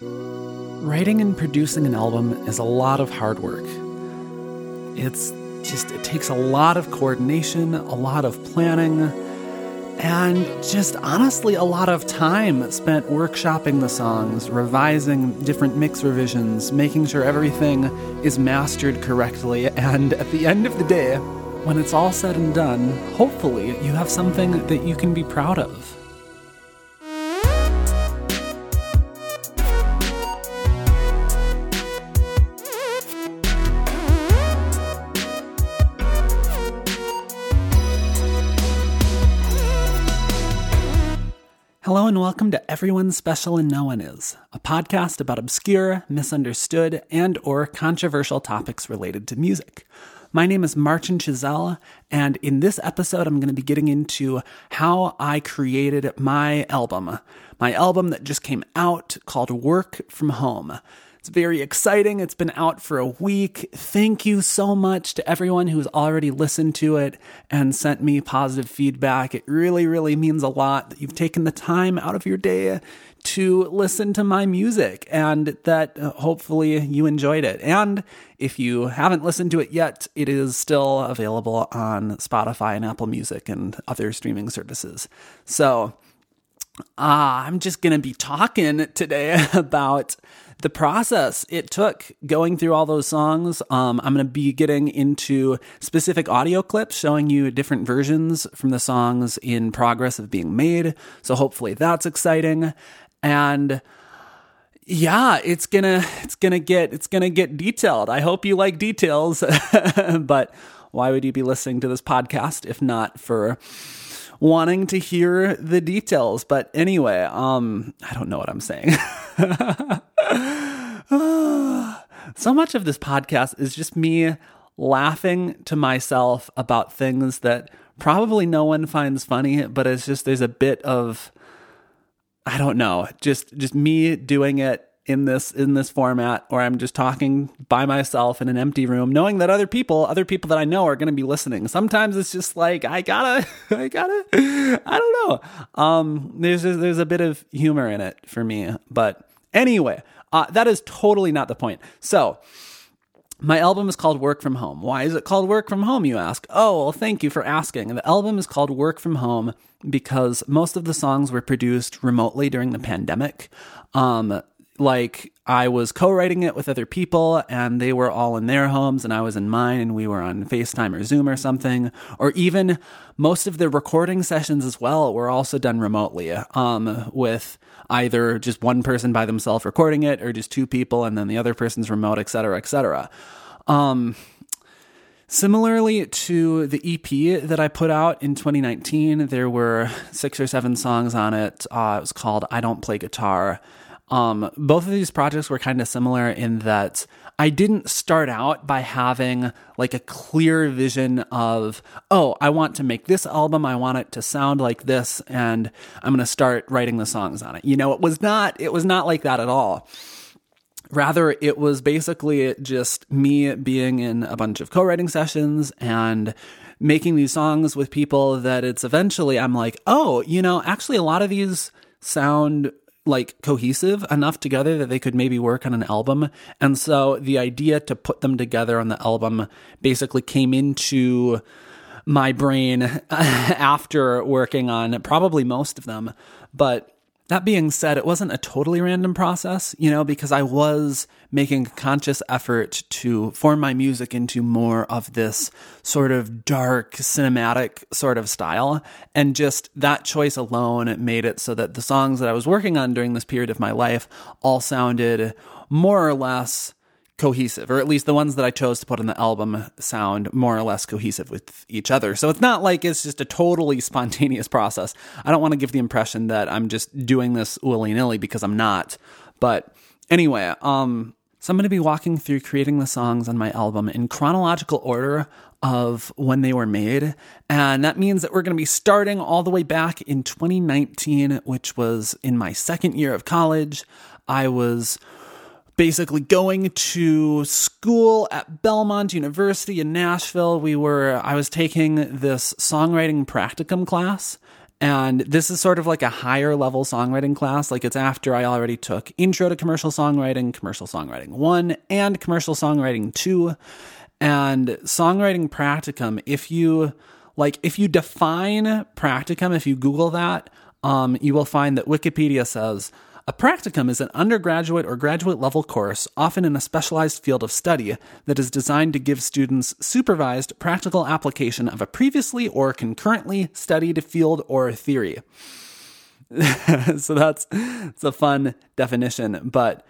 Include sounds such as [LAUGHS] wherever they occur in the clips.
Writing and producing an album is a lot of hard work. It's just, it takes a lot of coordination, a lot of planning, and just honestly a lot of time spent workshopping the songs, revising different mix revisions, making sure everything is mastered correctly, and at the end of the day, when it's all said and done, hopefully you have something that you can be proud of. And welcome to Everyone's Special and No One Is, a podcast about obscure, misunderstood, and or controversial topics related to music. My name is Martin Chiselle, and in this episode, I'm going to be getting into how I created my album. My album that just came out called Work from Home. It's very exciting. It's been out for a week. Thank you so much to everyone who's already listened to it and sent me positive feedback. It really, really means a lot that you've taken the time out of your day to listen to my music and that uh, hopefully you enjoyed it. And if you haven't listened to it yet, it is still available on Spotify and Apple Music and other streaming services. So, uh, I'm just going to be talking today [LAUGHS] about the process it took going through all those songs. Um, I'm going to be getting into specific audio clips showing you different versions from the songs in progress of being made. So hopefully that's exciting. And yeah, it's gonna it's gonna get it's gonna get detailed. I hope you like details, [LAUGHS] but why would you be listening to this podcast if not for wanting to hear the details? But anyway, um, I don't know what I'm saying. [SIGHS] so much of this podcast is just me laughing to myself about things that probably no one finds funny, but it's just there's a bit of I don't know, just just me doing it in this in this format where I'm just talking by myself in an empty room, knowing that other people, other people that I know are going to be listening. Sometimes it's just like I gotta, [LAUGHS] I gotta, I don't know. Um, there's there's a bit of humor in it for me, but anyway, uh, that is totally not the point. So. My album is called Work From Home. Why is it called Work From Home, you ask? Oh, well, thank you for asking. The album is called Work From Home because most of the songs were produced remotely during the pandemic. Um, like I was co-writing it with other people and they were all in their homes and I was in mine and we were on FaceTime or Zoom or something. Or even most of the recording sessions as well were also done remotely, um, with either just one person by themselves recording it or just two people and then the other person's remote, et cetera, et cetera. Um, Similarly to the EP that I put out in 2019, there were six or seven songs on it. Uh, it was called I Don't Play Guitar. Um, both of these projects were kind of similar in that I didn't start out by having like a clear vision of, oh, I want to make this album. I want it to sound like this and I'm going to start writing the songs on it. You know, it was not, it was not like that at all. Rather, it was basically just me being in a bunch of co-writing sessions and making these songs with people that it's eventually I'm like, oh, you know, actually a lot of these sound like cohesive enough together that they could maybe work on an album. And so the idea to put them together on the album basically came into my brain [LAUGHS] after working on probably most of them. But that being said, it wasn't a totally random process, you know, because I was making a conscious effort to form my music into more of this sort of dark, cinematic sort of style. And just that choice alone made it so that the songs that I was working on during this period of my life all sounded more or less cohesive, or at least the ones that I chose to put on the album sound more or less cohesive with each other. So it's not like it's just a totally [LAUGHS] spontaneous process. I don't want to give the impression that I'm just doing this willy nilly because I'm not. But anyway, um, so I'm going to be walking through creating the songs on my album in chronological order of when they were made. And that means that we're going to be starting all the way back in 2019, which was in my second year of college. I was basically going to school at Belmont University in Nashville. We were, I was taking this songwriting practicum class. And this is sort of like a higher level songwriting class. Like it's after I already took Intro to Commercial Songwriting, Commercial Songwriting 1, and Commercial Songwriting 2. And Songwriting Practicum, if you like, if you define practicum, if you Google that, um, you will find that Wikipedia says a practicum is an undergraduate or graduate level course, often in a specialized field of study, that is designed to give students supervised practical application of a previously or concurrently studied field or theory. [LAUGHS] so that's a fun definition, but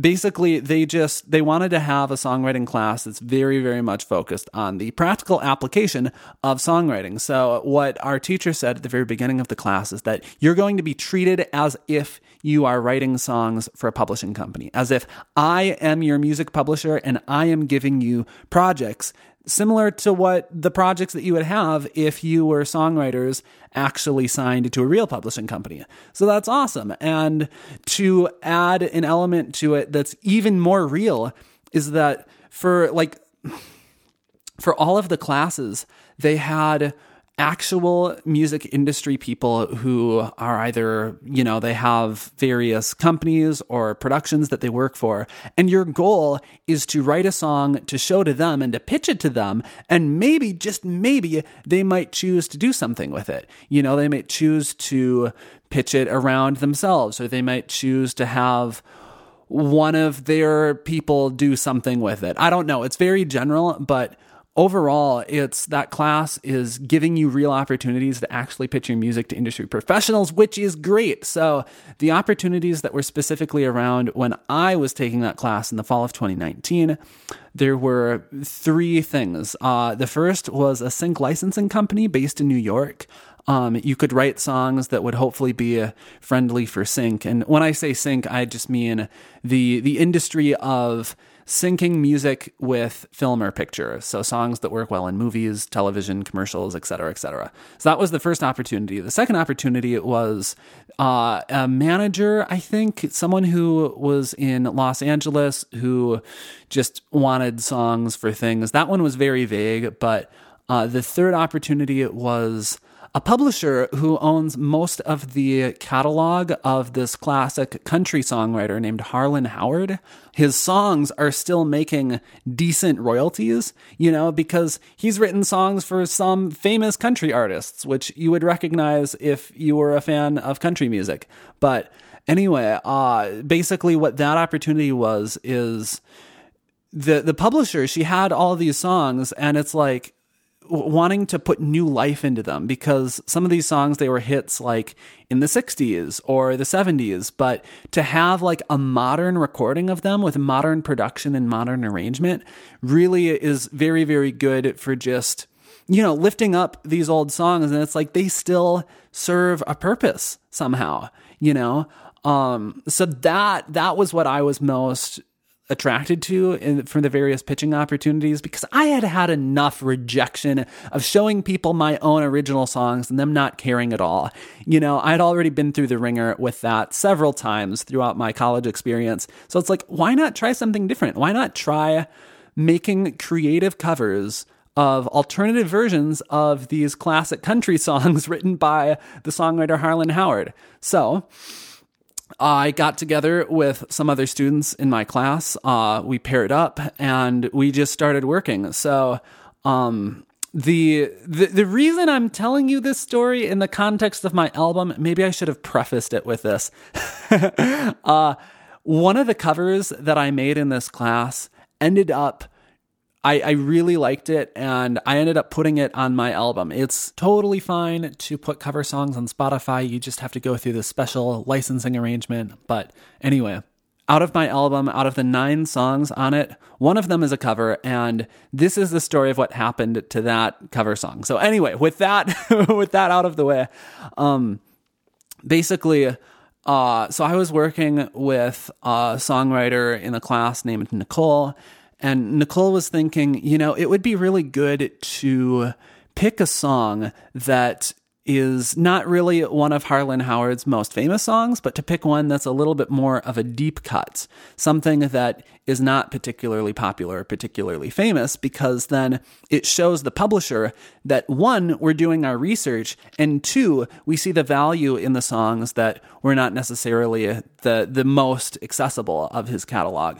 basically they just they wanted to have a songwriting class that's very very much focused on the practical application of songwriting. So what our teacher said at the very beginning of the class is that you're going to be treated as if you are writing songs for a publishing company as if i am your music publisher and i am giving you projects similar to what the projects that you would have if you were songwriters actually signed to a real publishing company. So that's awesome. And to add an element to it that's even more real is that for like, [SIGHS] for all of the classes, they had actual music industry people who are either, you know, they have various companies or productions that they work for. And your goal is to write a song to show to them and to pitch it to them. And maybe, just maybe, they might choose to do something with it. You know, they might choose to pitch it around themselves or they might choose to have one of their people do something with it. I don't know. It's very general, but overall, it's that class is giving you real opportunities to actually pitch your music to industry professionals, which is great. So, the opportunities that were specifically around when I was taking that class in the fall of 2019, there were three things. Uh, the first was a sync licensing company based in New York. Um, you could write songs that would hopefully be friendly for sync. And when I say sync, I just mean the the industry of syncing music with film or picture. So songs that work well in movies, television, commercials, etc., etc. So that was the first opportunity. The second opportunity was uh, a manager, I think, someone who was in Los Angeles who just wanted songs for things. That one was very vague, but uh, the third opportunity it was a publisher who owns most of the catalog of this classic country songwriter named Harlan Howard. His songs are still making decent royalties, you know, because he's written songs for some famous country artists, which you would recognize if you were a fan of country music. But anyway, uh, basically, what that opportunity was is the the publisher she had all these songs and it's like wanting to put new life into them because some of these songs they were hits like in the 60s or the 70s but to have like a modern recording of them with modern production and modern arrangement really is very very good for just you know lifting up these old songs. And it's like they still serve a purpose somehow you know? Um so that that was what i was most attracted to in, from the various pitching opportunities because I had had enough rejection of showing people my own original songs and them not caring at all. You know, I'd already been through the ringer with that several times throughout my college experience. So it's like, why not try something different? Why not try making creative covers? Of alternative versions of these classic country [LAUGHS] songs written by the songwriter Harlan Howard. So, I got together with some other students in my class. Uh, we paired up and we just started working. So, um, the, the the reason I'm telling you this story in the context of my album, maybe I should have prefaced it with this. [LAUGHS] uh, one of the covers that I made in this class ended up I, I really liked it and I ended up putting it on my album. It's totally fine to put cover songs on Spotify. You just have to go through the special licensing arrangement. But anyway, out of my album, out of the nine songs on it, one of them is a cover, and this is the story of what happened to that cover song. So anyway, with that [LAUGHS] with that out of the way, um, basically, uh, so I was working with a songwriter in the class named Nicole, and Nicole was thinking, you know, it would be really good to pick a song that is not really one of Harlan Howard's most famous songs, but to pick one that's a little bit more of a deep cut, something that is not particularly popular, particularly famous, because then it shows the publisher that one, we're doing our research, and two, we see the value in the songs that were not necessarily the, the most accessible of his catalog.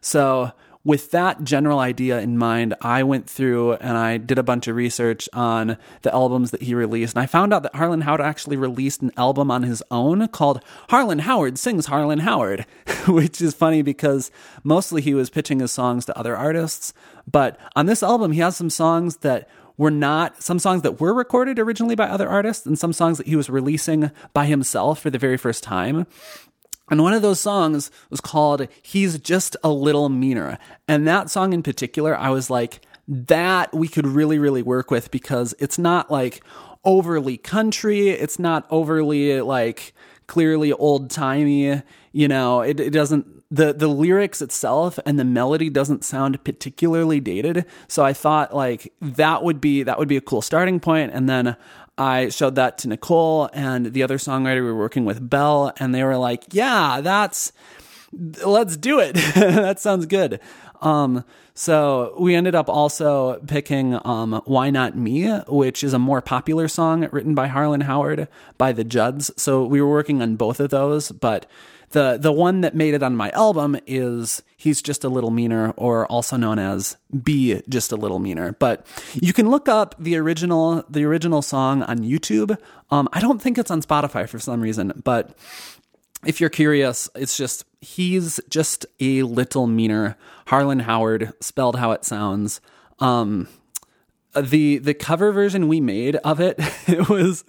So, with that general idea in mind, I went through and I did a bunch of research on the albums that he released. And I found out that Harlan Howard actually released an album on his own called Harlan Howard Sings Harlan Howard, [LAUGHS] which is funny because mostly he was pitching his songs to other artists. But on this album, he has some songs that were not some songs that were recorded originally by other artists and some songs that he was releasing by himself for the very first time. And one of those songs was called He's Just a Little Meaner. And that song in particular, I was like, that we could really, really work with because it's not like overly country. It's not overly like clearly old timey. You know, it, it doesn't, the, the lyrics itself and the melody doesn't sound particularly dated. So I thought like that would be, that would be a cool starting point. And then I showed that to Nicole and the other songwriter we were working with, Bell, and they were like, "Yeah, that's let's do it. [LAUGHS] that sounds good." Um, so we ended up also picking um, "Why Not Me," which is a more popular song written by Harlan Howard by the Judds. So we were working on both of those, but the the one that made it on my album is he's just a little meaner or also known as be just a little meaner. But you can look up the original the original song on youtube. Um, i don't think it's on spotify for some reason but if you're curious it's just he's just a little meaner harlan howard spelled how it sounds. Um, the the cover version we made of it [LAUGHS] it was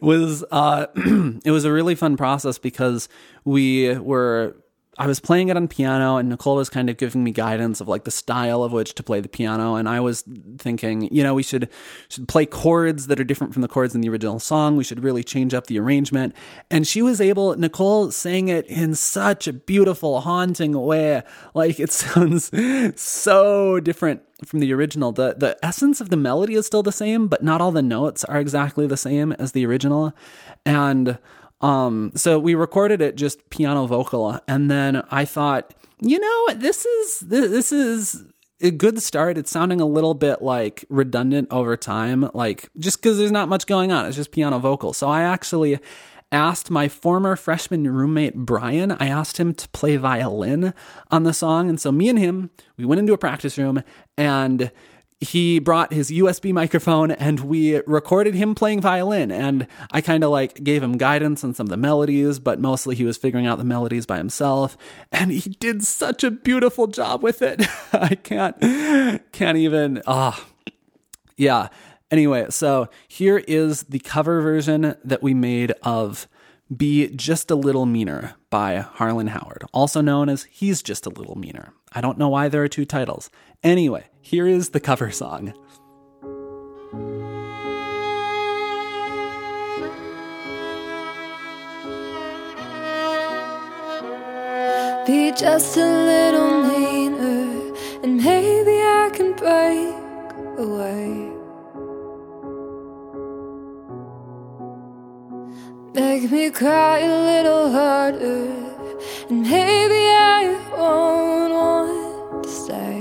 was uh [CLEARS THROAT] it was a really fun process because we were I was playing it on piano and Nicole was kind of giving me guidance of like the style of which to play the piano and I was thinking, you know, we should should play chords that are different from the chords in the original song. We should really change up the arrangement. And she was able Nicole sang it in such a beautiful, haunting way. Like it [LAUGHS] sounds so different from the original. The the essence of the melody is still the same, but not all the notes are exactly the same as the original. And um, so we recorded it just piano vocal, and then I thought, you know, this is this is a good start. It's sounding a little bit like redundant over time, like just because there's not much going on. It's just piano vocal. So I actually asked my former freshman roommate Brian, I asked him to play violin on the song. And so me and him, we went into a practice room and he brought his USB microphone and we recorded him playing violin. And I kind of like gave him guidance on some of the melodies, but mostly he was figuring out the melodies by himself. And he did such a beautiful job with it. [LAUGHS] I can't, can't even, ah, oh. yeah. Anyway, so here is the cover version that we made of Be Just a Little Meaner by Harlan Howard, also known as He's Just a Little Meaner. I don't know why there are two titles. Anyway, here is the cover song. Be just a little meaner, and maybe I can break away. Make me cry a little harder, and maybe I won't want to stay.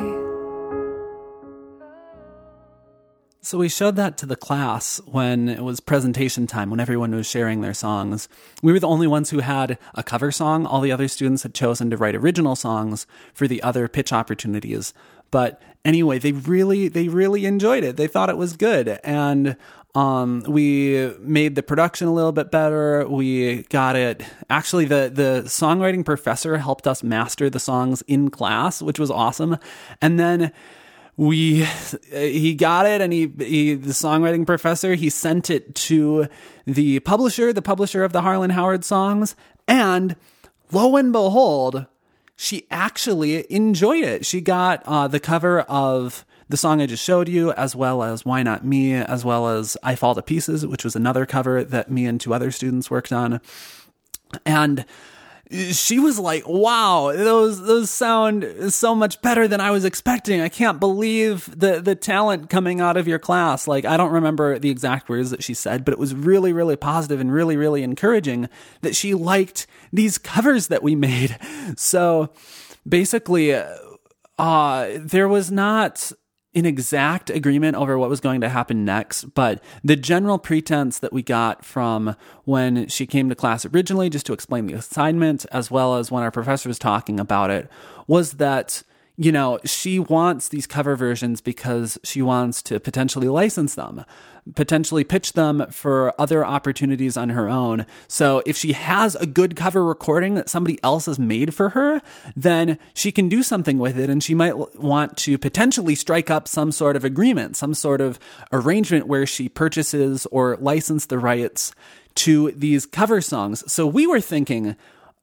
So we showed that to the class when it was presentation time, when everyone was sharing their songs. We were the only ones who had a cover song. All the other students had chosen to write original songs for the other pitch opportunities. But anyway, they really, they really enjoyed it. They thought it was good. And um, we made the production a little bit better. We got it. Actually, the the songwriting professor helped us master the songs in class, which was awesome. And then we he got it, and he, he the songwriting professor he sent it to the publisher, the publisher of the Harlan Howard songs, and lo and behold, she actually enjoyed it. She got uh, the cover of the song I just showed you, as well as Why Not Me, as well as I Fall to Pieces, which was another cover that me and two other students worked on. And she was like, "Wow, those those sound so much better than I was expecting. I can't believe the the talent coming out of your class." Like, I don't remember the exact words that she said, but it was really really positive and really really encouraging that she liked these covers that we made. [LAUGHS] So, basically, uh there was not an exact agreement over what was going to happen next, but the general pretense that we got from when she came to class originally, just to explain the assignment, as well as when our professor was talking about it, was that you know, she wants these cover versions because she wants to potentially license them, potentially pitch them for other opportunities on her own. So if she has a good cover recording that somebody else has made for her, then she can do something with it and she might want to potentially strike up some sort of agreement, some sort of arrangement where she purchases or license the rights to these cover songs. So we were thinking,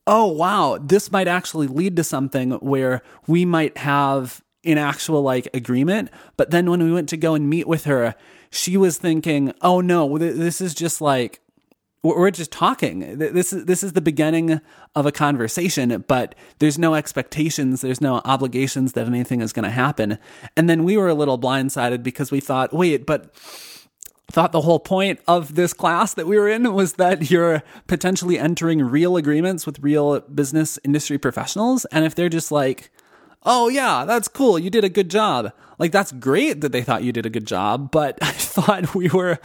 oh, wow, this might actually lead to something where we might have an actual like agreement. But then when we went to go and meet with her, she was thinking, oh no, this is just like, we're just talking. This is this is the beginning of a conversation, but there's no expectations, there's no obligations that anything is going to happen. And then we were a little blindsided because we thought, wait, but thought the whole point of this class that we were in was that you're potentially entering real agreements with real business industry professionals. And if they're just like, oh, yeah, that's cool, you did a good job, like that's great that they thought you did a good job. But [LAUGHS] I thought we were.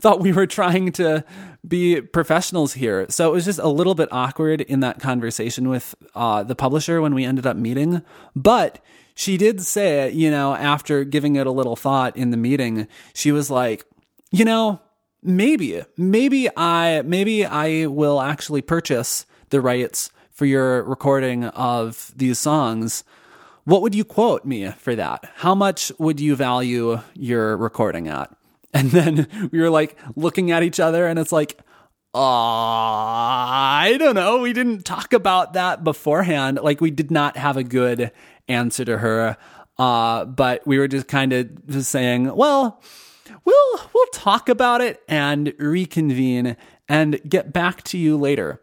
thought we were trying to be professionals here. So it was just a little bit awkward in that conversation with uh, the publisher when we ended up meeting. But she did say, you know, after giving it a little thought in the meeting, she was like, you know, maybe, maybe I, maybe I will actually purchase the rights for your recording of these songs. What would you quote me for that? How much would you value your recording at? [LAUGHS] And then we were like looking at each other and it's like, uh, I don't know. We didn't talk about that beforehand. Like we did not have a good answer to her. Uh, but we were just kind of just saying, well, we'll we'll talk about it and reconvene and get back to you later.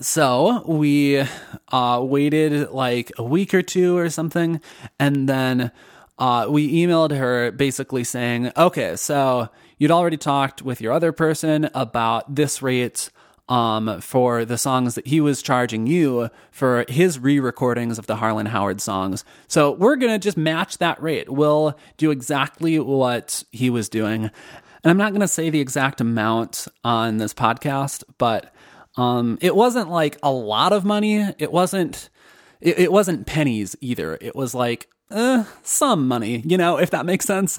So we uh, waited like a week or two or something, and then uh, we emailed her basically saying, "Okay, so you'd already talked with your other person about this rate um, for the songs that he was charging you for his re recordings of the Harlan Howard songs. So we're going to just match that rate. We'll do exactly what he was doing. And I'm not going to say the exact amount on this podcast, but um, it wasn't like a lot of money. It wasn't. It, it wasn't pennies either. It was like uh, some money, you know, if that makes sense.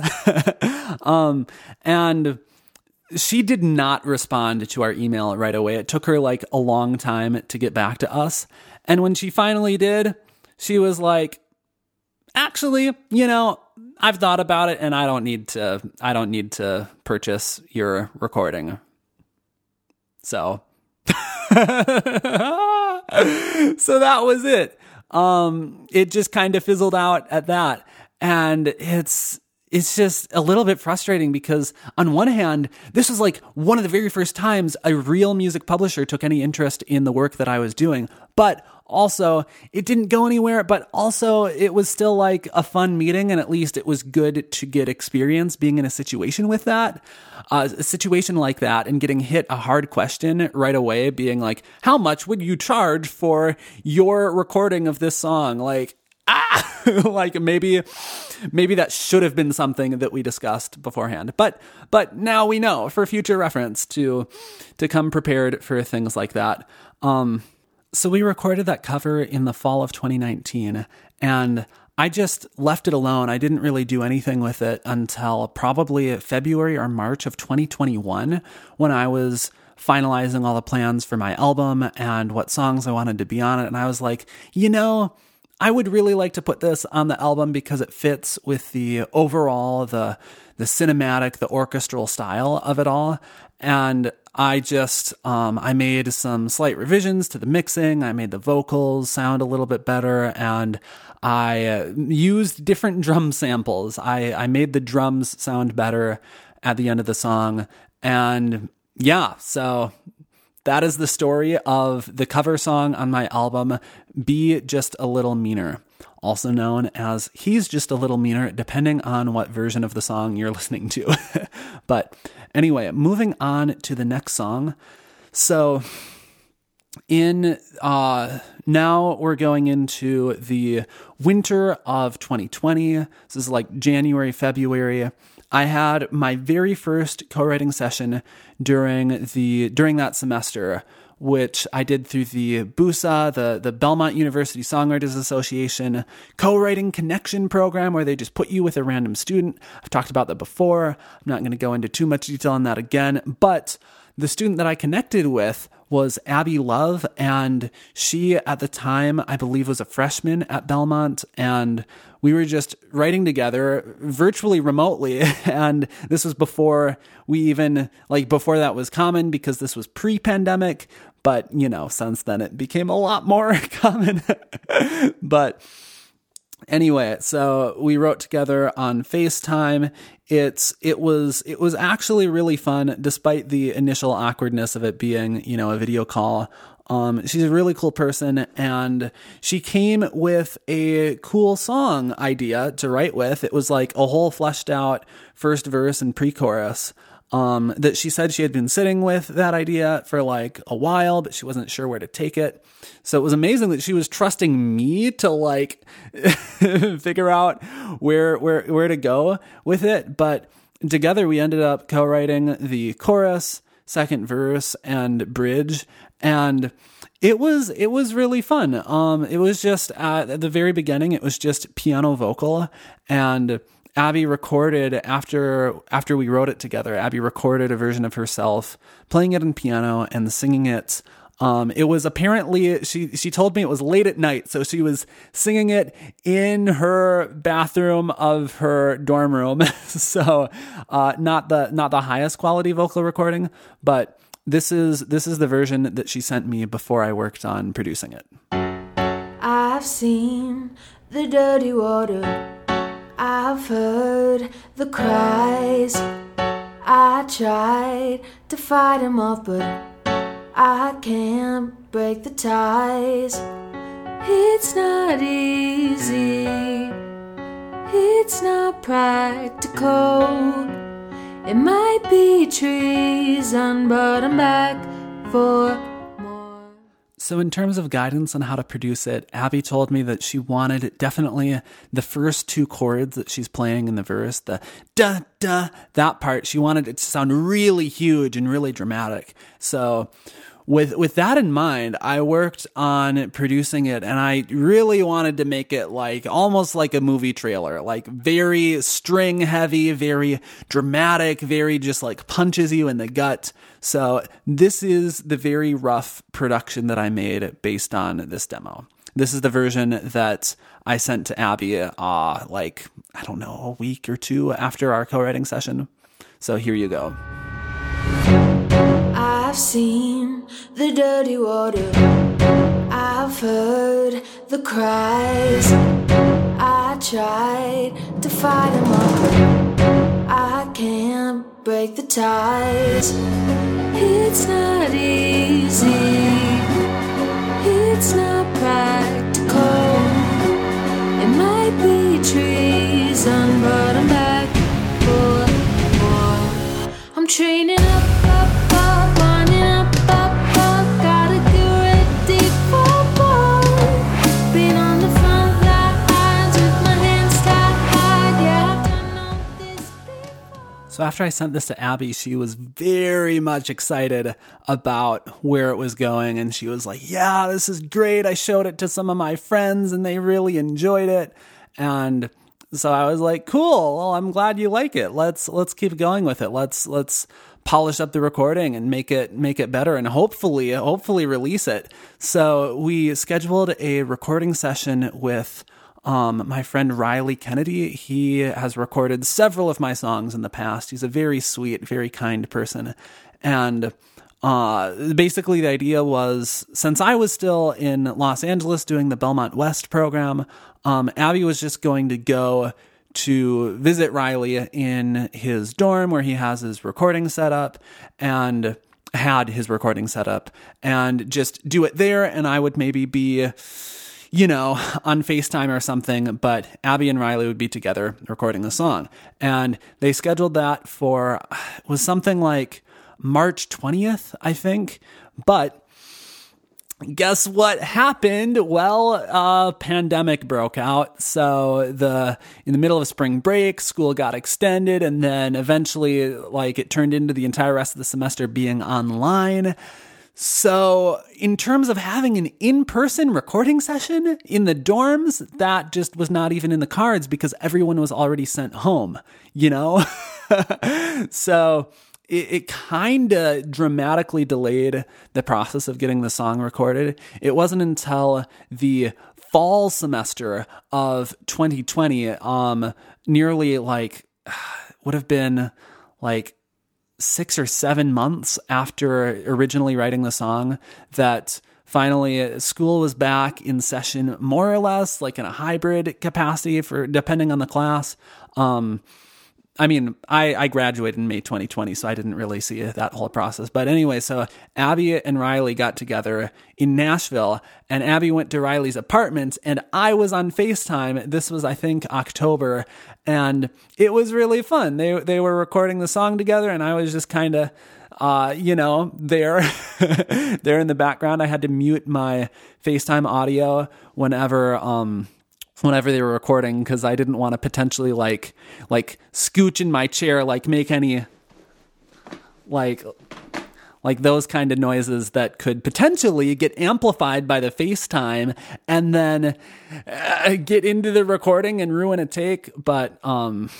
[LAUGHS] um, and she did not respond to our email right away. It took her like a long time to get back to us. And when she finally did, she was like, actually, you know, I've thought about it and I don't need to I don't need to purchase your recording. So [LAUGHS] So that was it. Um it just kind of fizzled out at that. And it's it's just a little bit frustrating because on one hand, this was like one of the very first times a real music publisher took any interest in the work that I was doing. But also, it didn't go anywhere, but also it was still like a fun meeting and at least it was good to get experience being in a situation with that. Uh, a situation like that and getting hit a hard question right away being like, how much would you charge for your recording of this song? Like, ah, [LAUGHS] like maybe, maybe that should have been something that we discussed beforehand. But, but now we know for future reference to, to come prepared for things like that. Um, so we recorded that cover in the fall of 2019 and I just left it alone. I didn't really do anything with it until probably February or March of 2021 when I was finalizing all the plans for my album and what songs I wanted to be on it. And I was like, you know, I would really like to put this on the album because it fits with the overall the the cinematic, the orchestral style of it all. And I just um, I made some slight revisions to the mixing. I made the vocals sound a little bit better, and I uh, used different drum samples. I I made the drums sound better at the end of the song, and yeah, so that is the story of the cover song on my album, Be Just a Little Meaner, also known as He's Just a Little Meaner, depending on what version of the song you're [LAUGHS] listening to. but anyway, moving on to the next song. So, in uh now we're going into the winter of 2020 this is like january february. I had my very first co-writing session during the during that semester which I did through the BUSA, the, the Belmont University Songwriters Association co-writing connection program where they just put you with a random student. I've talked about that before. I'm not going to go into too much detail on that again, but the student that I connected with was Abby Love, and she at the time, I believe, was a freshman at Belmont, and we were just writing together virtually remotely. [LAUGHS] And this was before we even, like, before that was common because this was pre pandemic. But, you know, since then it became a lot more [LAUGHS] common. but, anyway, so we wrote together on FaceTime. It's it was it was actually really fun despite the initial awkwardness of it being, you know, a video call. Um, she's a really cool person and she came with a cool song idea to write with. It was like a whole fleshed out first verse and pre-chorus um, that she said she had been sitting with that idea for like a while, but she wasn't sure where to take it. So it was amazing that she was trusting me to like [LAUGHS] figure out where where where to go with it. But together we ended up co-writing the chorus, second verse, and bridge, and it was it was really fun. Um, it was just at the very beginning, it was just piano vocal and Abby recorded after after we wrote it together. Abby recorded a version of herself playing it on piano and singing it. Um, it was apparently she she told me it was late at night, so she was singing it in her bathroom of her dorm room. [LAUGHS] so uh, not the not the highest quality vocal recording, but this is this is the version that she sent me before I worked on producing it. I've seen the dirty water I've heard the cries. I tried to fight them off, but I can't break the ties. It's not easy, it's not practical. It might be treason, but I'm back for so, in terms of guidance on how to produce it, Abby told me that she wanted definitely the first two chords that she's playing in the verse, the da da, that part, she wanted it to sound really huge and really dramatic. So, with with that in mind, I worked on producing it and I really wanted to make it like almost like a movie trailer, like very string heavy, very dramatic, very just like punches you in the gut. So this is the very rough production that I made based on this demo. This is the version that I sent to Abby uh like I don't know, a week or two after our co-writing session. So here you go. I've seen the dirty water. I've heard the cries. I tried to fight them off, I can't break the ties. It's not easy. It's not practical. It might be treason, but I'm back So after I sent this to Abby, she was very much excited about where it was going. And she was like, Yeah, this is great. I showed it to some of my friends and they really enjoyed it. And so I was like, cool. Well, I'm glad you like it. Let's let's keep going with it. Let's let's polish up the recording and make it make it better and hopefully hopefully release it. So we scheduled a recording session with um, my friend Riley Kennedy, he has recorded several of my songs in the past. He's a very sweet, very kind person. And uh, basically, the idea was since I was still in Los Angeles doing the Belmont West program, um, Abby was just going to go to visit Riley in his dorm where he has his recording set up. And had his recording set up and just do it there. And I would maybe be, you know, on FaceTime or something, but Abby and Riley would be together recording the song. And they scheduled that for, was something like March 20th, I think. But guess what happened? Well, a pandemic broke out. So the in the middle of spring break, school got extended and then eventually like it turned into the entire rest of the semester being online. So, in terms of having an in person recording session in the dorms, that just was not even in the cards because everyone was already sent home, you know? [LAUGHS] so, it, it kind of dramatically delayed the process of getting the song recorded. It wasn't until the fall semester of 2020, um, nearly like [SIGHS] would have been like six or seven months after originally writing the song that finally school was back in session more or less like in a hybrid capacity for depending on the class. Um, I mean, I, I graduated in May 2020, so I didn't really see that whole process. But anyway, so Abby and Riley got together in Nashville, and Abby went to Riley's apartment, and I was on FaceTime. This was, I think, October, and it was really fun. They they were recording the song together, and I was just kind of, uh, you know, there, [LAUGHS] there in the background. I had to mute my FaceTime audio whenever. Um, whenever they were recording because I didn't want to potentially like like scooch in my chair, like make any like like those kind of noises that could potentially get amplified by the FaceTime and then uh, get into the recording and ruin a take. But um,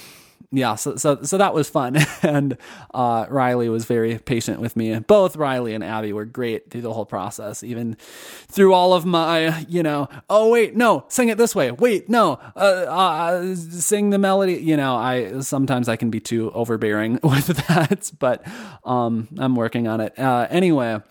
yeah, so so so that was fun, [LAUGHS] and uh, Riley was very patient with me. Both Riley and Abby were great through the whole process, even through all of my, you know, oh wait, no, sing it this way. Wait, no, uh, uh, sing the melody. You know, I sometimes I can be too overbearing [LAUGHS] with that, but um, I'm working on it. Uh, anyway,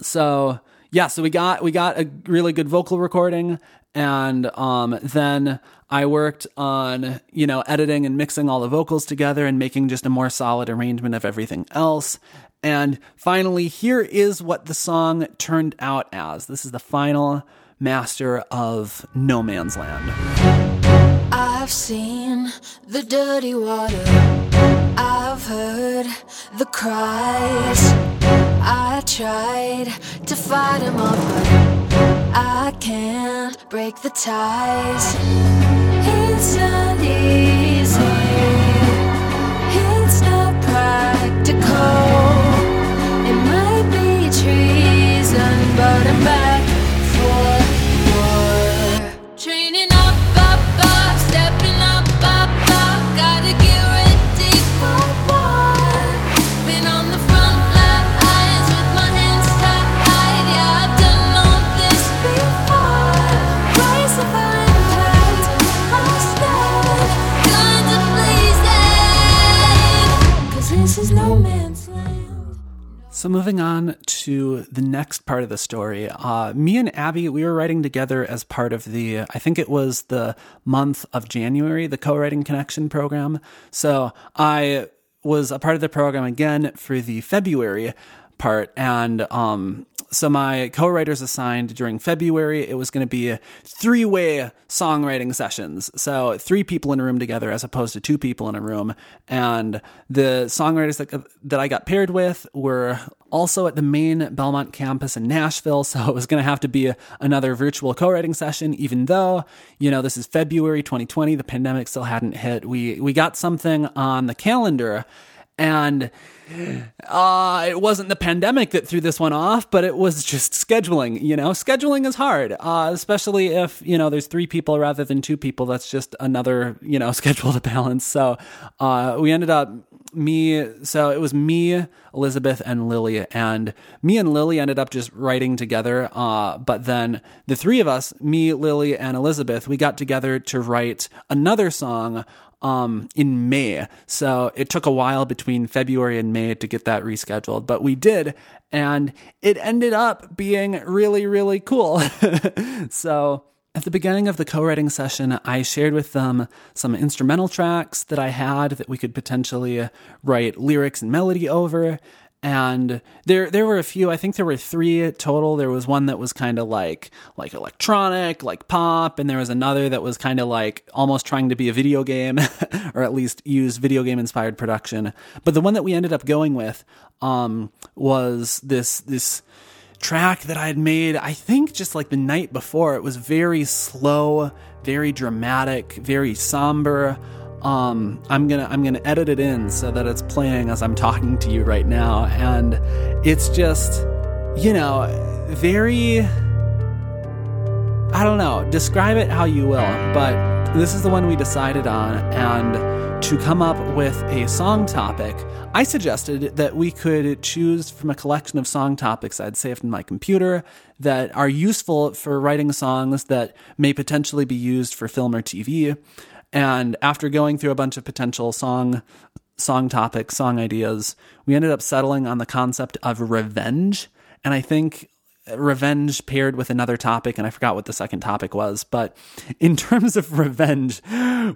so yeah, so we got we got a really good vocal recording, and um, then I worked on, you know, editing and mixing all the vocals together and making just a more solid arrangement of everything else. And finally, here is what the song turned out as. This is the final master of No Man's Land. I've seen the dirty water. I've heard the cries. I tried to fight them off, I can't break the ties. It's not easy. It's not practical. It might be treason, but I'm back So moving on to the next part of the story, uh, me and Abby, we were writing together as part of the, I think it was the month of January, the co-writing connection program. So I was a part of the program again for the February part, and um, so my co-writers assigned during February, it was going to be a three-way songwriting sessions. So three people in a room together as opposed to two people in a room. And the songwriters that, that I got paired with were also at the main Belmont campus in Nashville. So it was going to have to be a, another virtual co-writing session, even though, you know, this is February 2020. The pandemic still hadn't hit. We, we got something on the calendar and uh, it wasn't the pandemic that threw this one off, but it was just scheduling. You know, scheduling is hard, uh, especially if you know there's three people rather than two people. That's just another you know [LAUGHS] schedule to balance. So uh, we ended up me. So it was me, Elizabeth, and Lily, and me and Lily ended up just writing together. Uh, but then the three of us, me, Lily, and Elizabeth, we got together to write another song um, in May. So it took a while between February and May to get that rescheduled, but we did. And it ended up being really, really cool. [LAUGHS] so at the beginning of the co writing session, I shared with them some instrumental tracks that I had that we could potentially write lyrics and melody over. And there there were a few i think there were three total there was one that was kind of like like electronic like pop and there was another that was kind of like almost trying to be a video game [LAUGHS] or at least use video game inspired production but the one that we ended up going with um was this this track that I had made, I think just like the night before. It was very slow, very dramatic, very somber. Um, I'm gonna I'm gonna edit it in so that it's playing as I'm talking to you right now, and it's just, you know, very. I don't know. Describe it how you will, but this is the one we decided on, and to come up with a song topic, I suggested that we could choose from a collection of song topics I'd saved in my computer that are useful for writing songs that may potentially be used for film or TV. And after going through a bunch of potential song song topics, song ideas, we ended up settling on the concept of revenge. And I think revenge paired with another topic, and I forgot what the second topic was. But in [LAUGHS] terms of revenge,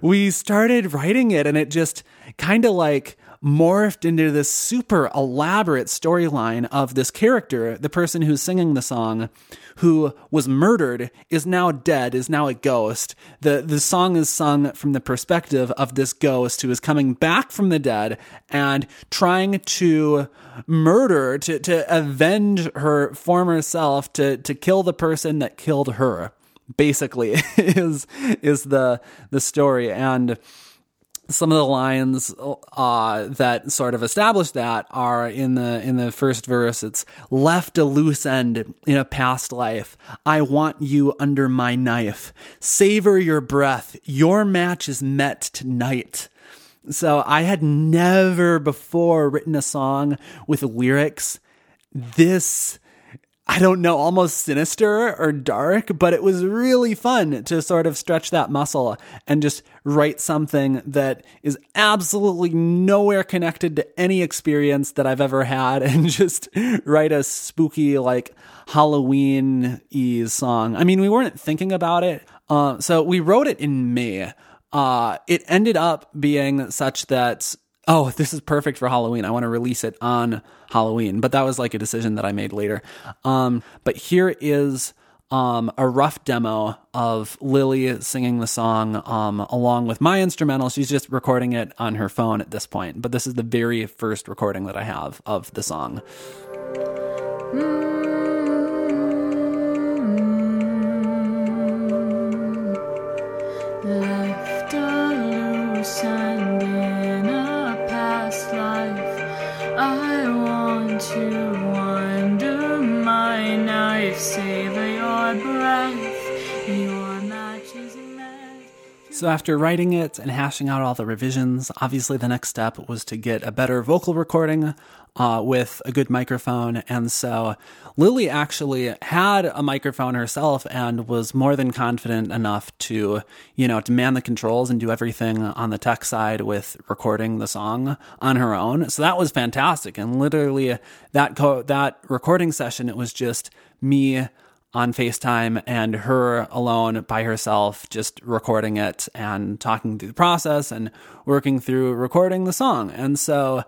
we started writing it, and it just kind of like morphed into this super elaborate storyline of this character, the person who's singing the song, who was murdered, is now dead, is now a ghost. The the song is sung from the perspective of this ghost who is coming back from the dead and trying to murder, to, to avenge her former self, to, to kill the person that killed her. Basically, [LAUGHS] is is the the story. And some of the lines uh, that sort of establish that are in the in the first verse. It's left a loose end in a past life. I want you under my knife. Savor your breath. Your match is met tonight. So I had never before written a song with lyrics this I don't know, almost sinister or dark, but it was really fun to sort of stretch that muscle and just write something that is absolutely nowhere connected to any experience that I've ever had [LAUGHS] and just write a spooky, like Halloween y song. I mean, we weren't thinking about it. Uh, so we wrote it in May. Uh, it ended up being such that oh, this is perfect for Halloween. I want to release it on Halloween. But that was like a decision that I made later. Um, but here is um, a rough demo of Lily singing the song um, along with my instrumental. She's just recording it on her phone at this point. But this is the very first recording that I have of the song. Left So, after writing it and hashing out all the revisions, obviously the next step was to get a better vocal recording uh, with a good microphone. And so, Lily actually had a microphone herself and was more than confident enough to, you know, to man the controls and do everything on the tech side with recording the song on her own. So that was fantastic. And literally, that co- that recording session, it was just me on FaceTime and her alone by herself, just recording it and talking through the process and working through recording the song. And so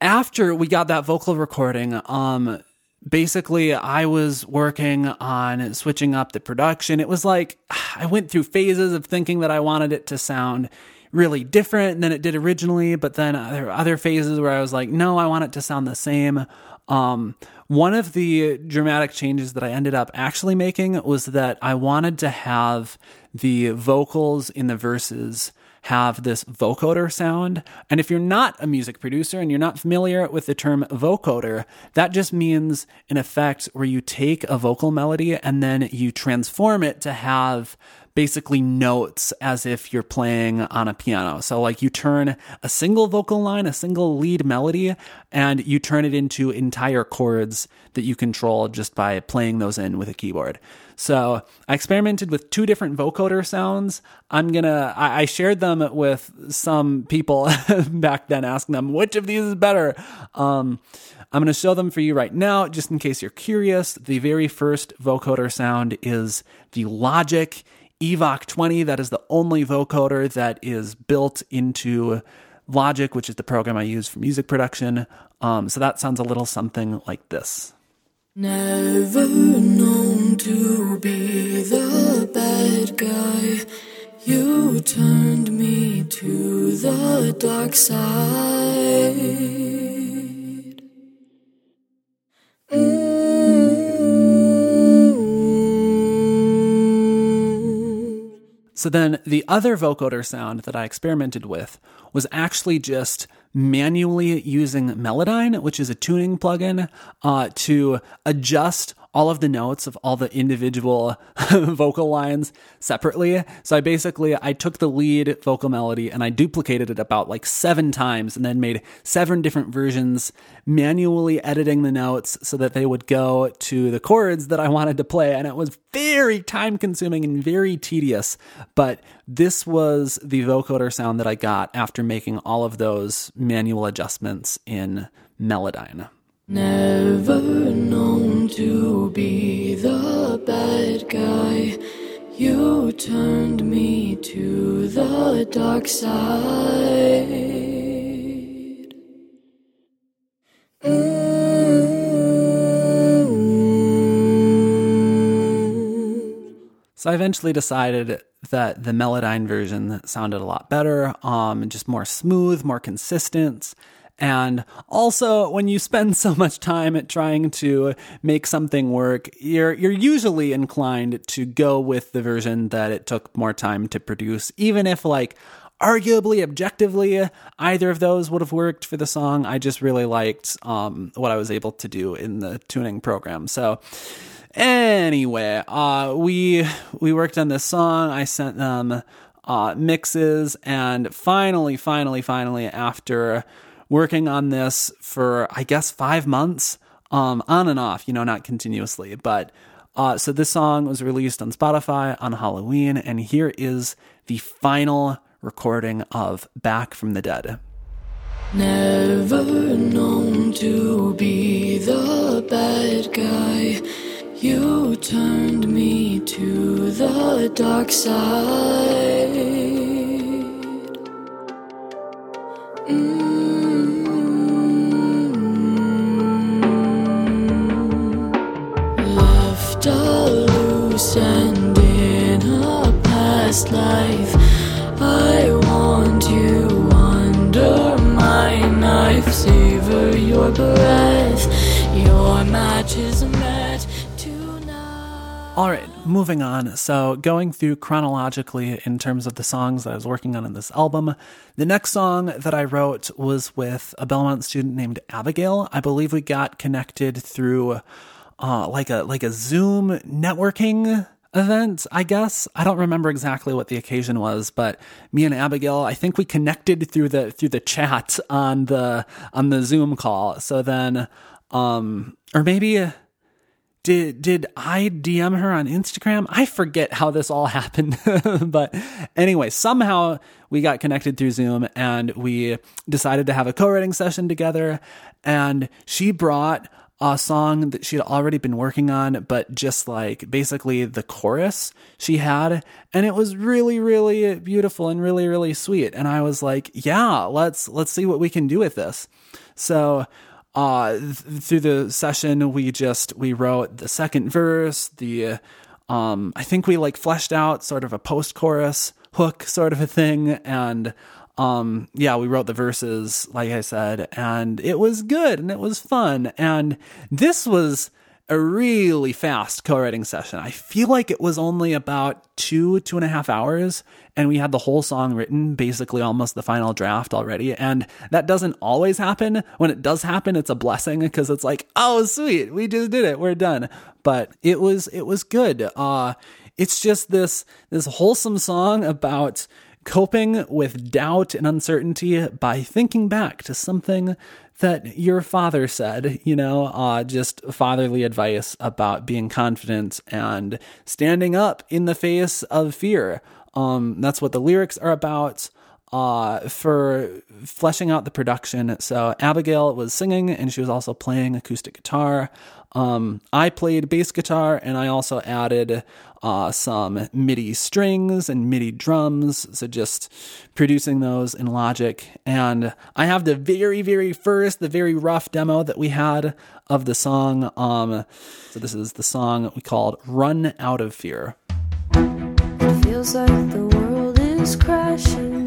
after we got that vocal recording, um, basically I was working on switching up the production. It was like [SIGHS] I went through phases of thinking that I wanted it to sound really different than it did originally, but then there were other phases where I was like, no, I want it to sound the same. Um, one of the dramatic changes that I ended up actually making was that I wanted to have the vocals in the verses have this vocoder sound. And if you're not a music producer and you're not familiar with the term vocoder, that just means an effect where you take a vocal melody and then you transform it to have basically notes as if you're playing on a piano. So, like, you turn a single vocal line, a single lead melody, and you turn it into entire chords that you control just by playing those in with a keyboard. So, I experimented with two different vocoder sounds. I'm gonna, I, I shared them with some people [LAUGHS] back then, asking them which of these is better. Um, I'm going to show them for you right now, just in case you're curious. The very first vocoder sound is the Logic Evoc 20. That is the only vocoder that is built into Logic, which is the program I use for music production. Um, so that sounds a little something like this. Never known to be the bad guy. You turned me to the dark side. So then the other vocoder sound that I experimented with was actually just manually using Melodyne, which is a tuning plugin, uh, to adjust all of the notes of all the individual [LAUGHS] vocal lines separately. So I basically I took the lead vocal melody and I duplicated it about like 7 times and then made seven different versions manually editing the notes so that they would go to the chords that I wanted to play and it was very time consuming and very tedious, but this was the vocoder sound that I got after making all of those manual adjustments in Melodyne. Never known to be the bad guy. You turned me to the dark side. So I eventually decided that the Melodyne version sounded a lot better, um, just more smooth, more consistent. And also, when you spend [LAUGHS] so much time at trying to make something work, you're you're usually inclined to go with the version that it took more time to produce, even if like arguably objectively either of those would have worked for the song. I just really liked um, what I was able to do in the tuning program. So anyway, uh, we we worked on this song. I sent them uh, mixes, and finally, finally, finally, after working on this for I guess five months, um, on and off, you know, not continuously, but. Uh, so this song was released on Spotify on Halloween, and here is the final recording of Back from the Dead. Never known to be the bad guy. You turned me to the dark side. Mm. In a past life. I want you under my knife. Savor your breath. Your match is met tonight. All right, moving on. So, going through chronologically in terms of the songs that I was working on in this album, the next song that I wrote was with a Belmont student named Abigail. I believe we got connected through uh, like a like a Zoom networking event, I guess. I don't remember exactly what the occasion was, but me and Abigail, I think we connected through the through the chat on the on the Zoom call. So then um or maybe did did I DM her on Instagram? I forget how this all [LAUGHS] happened, but anyway, somehow we got connected through Zoom and we decided to have a co-writing session together. And she brought a song that she had already been working on, but just like basically the chorus she had, and it was really, really beautiful and really, really sweet. And I was like, yeah, let's let's see what we can do with this. So uh th- through the session we just we wrote the second verse the um i think we like fleshed out sort of a post chorus hook sort of a thing and um yeah we wrote the verses like i said and it was good and it was fun and this was a really fast co-writing session. I feel like it was only about two, two and a half hours, and we had the whole song written, basically almost the final draft already. And that doesn't always happen. When it does happen, it's a blessing because it's like, oh, sweet, we just did it, we're done. But it was, it was good. Uh, it's just this, this wholesome song about coping with doubt and uncertainty by thinking back to something that your father said, you know, uh, just fatherly advice about being confident and standing up in the face of fear. Um, that's what the lyrics are about. Uh, for fleshing out the production. So Abigail was singing and she was also playing acoustic guitar. Um, I played bass guitar and I also added uh, some MIDI strings and MIDI drums. So just producing those in Logic. And I have the very, very first, the very rough demo that we had of the song. Um, so this is the song we called Run Out of Fear. It feels like the world is crashing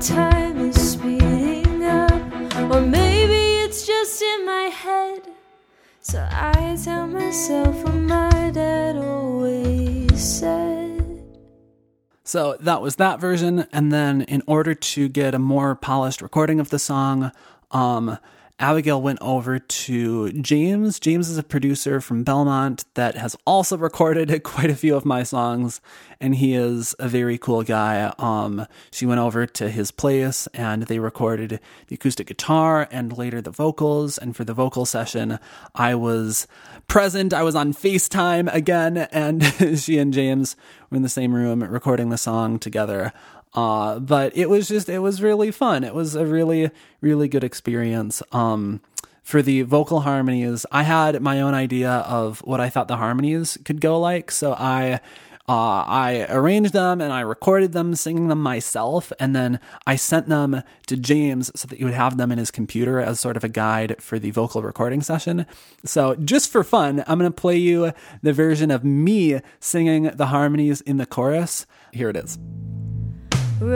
time is speeding up, or maybe it's just in my head. So I tell myself what my dad always said. So that was that version. And then in order to get a more polished recording of the song, um, Abigail went over to James. James is a producer from Belmont that has also recorded [LAUGHS] quite a few of my songs, and he is a very cool guy. Um, she went over to his place and they recorded the acoustic guitar and later the vocals. And for the vocal session, I was present. I was on FaceTime again, and [LAUGHS] she and James were in the same room recording the song together. Uh, but it was just, it was really fun. It was a really, really good experience. Um, for the vocal harmonies, I had my own idea of what I thought the harmonies could go like. So I, uh, I arranged them and I recorded them, singing them myself, and then I sent them to James so that he would have them in his computer as sort of a guide for the vocal recording session. So, just for fun, I'm going to play you the version of me singing the harmonies in the chorus. Here it is. So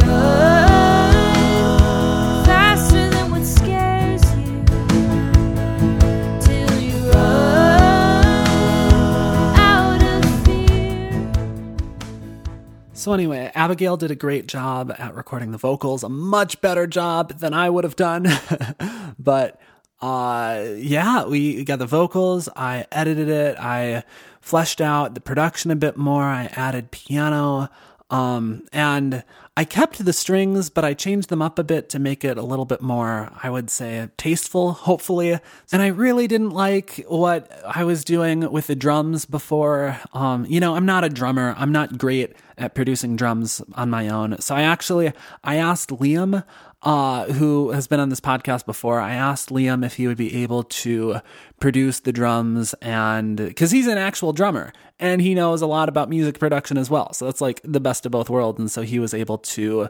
anyway, Abigail did a great job at recording the vocals, a much better job than I would have done. [LAUGHS] but uh yeah, we got the vocals, I edited it, I fleshed out the production a bit more, I added piano, um and I kept the strings, but I changed them up a bit to make it a little bit more, I would say, tasteful, hopefully. And I really didn't like what I was doing with the drums before. Um, you know, I'm not a drummer. I'm not great at producing drums on my own. So I actually I asked Liam uh, who has been on this podcast before, I asked Liam if he would be able to produce the drums and because he's an actual drummer and he knows a lot about music production as well. So that's like the best of both worlds. And so he was able to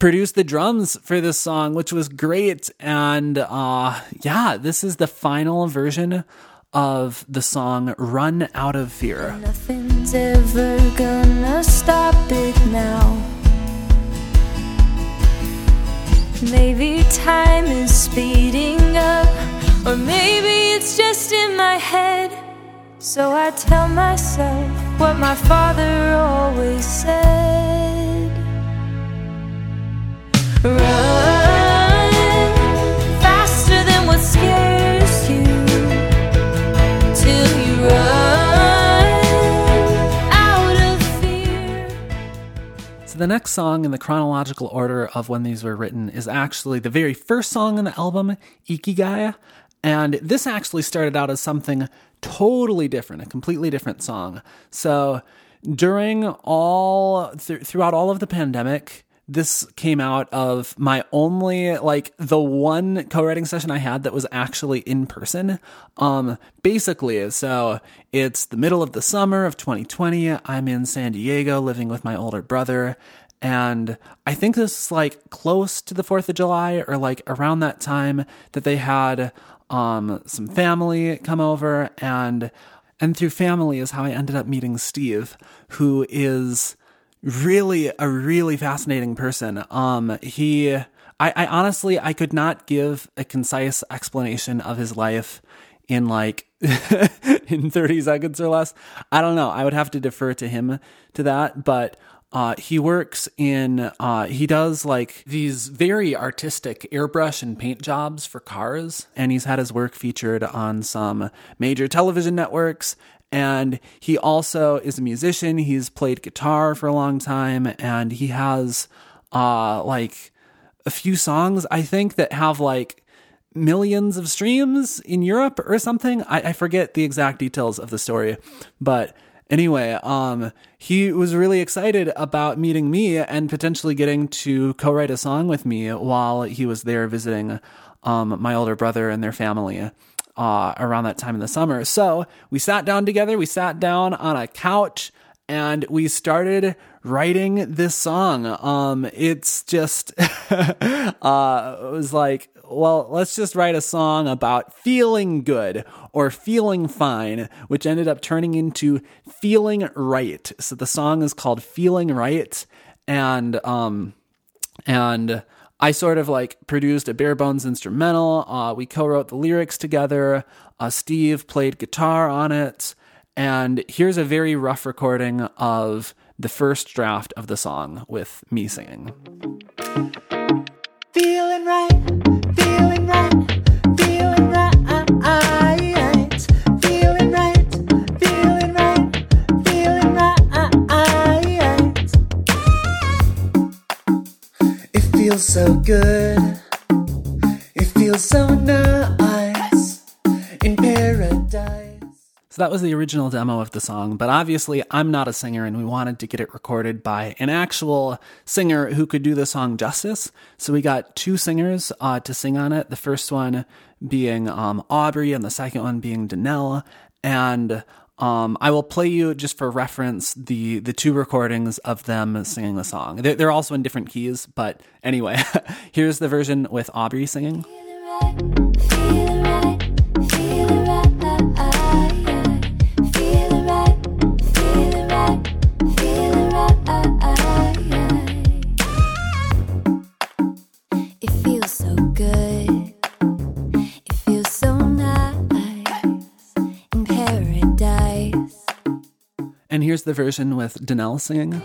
produce the drums for this song, which was great. And uh, yeah, this is the final version of the song Run Out of Fear. Nothing's ever gonna stop it now. Maybe time is speeding up, or maybe it's just in my head. So I tell myself what my father always said Run faster than what scares So the next song in the chronological order of when these were written is actually the very first song on the album, Ikigai. And this actually started out as something totally different, a completely different song. So during all, th- throughout all of the pandemic, this came out of my only like the one co-writing session I had that was actually in person. Um basically, so it's the middle of the summer of 2020. I'm in San Diego living with my older brother and I think this is like close to the 4th of July or like around that time that they had um some family come over and and through family is how I ended up meeting Steve, who is really a really fascinating person. Um, he, I, I honestly, I could not give a concise explanation of his life in like [LAUGHS] in 30 seconds or less. I don't know. I would have to defer to him to that, but uh, he works in, uh, he does like these very artistic airbrush and paint jobs for cars. And he's had his work featured on some major television networks. And he also is a musician. He's played guitar for a long time. And he has, uh, like a few songs, I think, that have like millions of streams in Europe or something. I, I forget the exact details of the story, but anyway, um, he was really excited about meeting me and potentially getting to co-write a song with me while he was there visiting um, my older brother and their family uh, around that time in the summer. So we sat down together. We sat down on a couch and we started writing this song. Um, it's just, [LAUGHS] uh, it was like, well, let's just write a song about feeling good or feeling fine, which ended up turning into feeling right. So the song is called Feeling Right. And, um, and I sort of like produced a bare bones instrumental. Uh, we co wrote the lyrics together. Uh, Steve played guitar on it. And here's a very rough recording of the first draft of the song with me singing. Feeling right, feels so good. It feels so nice in paradise. So that was the original demo of the song, but obviously I'm not a singer and we wanted to get it recorded by an actual singer who could do the song justice. So we got two singers uh, to sing on it. The first one being um, Aubrey and the second one being Danelle. And um, I will play you just for reference the the two recordings of them singing the song. They're, they're also in different keys, but anyway, [LAUGHS] here's the version with Aubrey singing. It And here's the version with Danelle singing.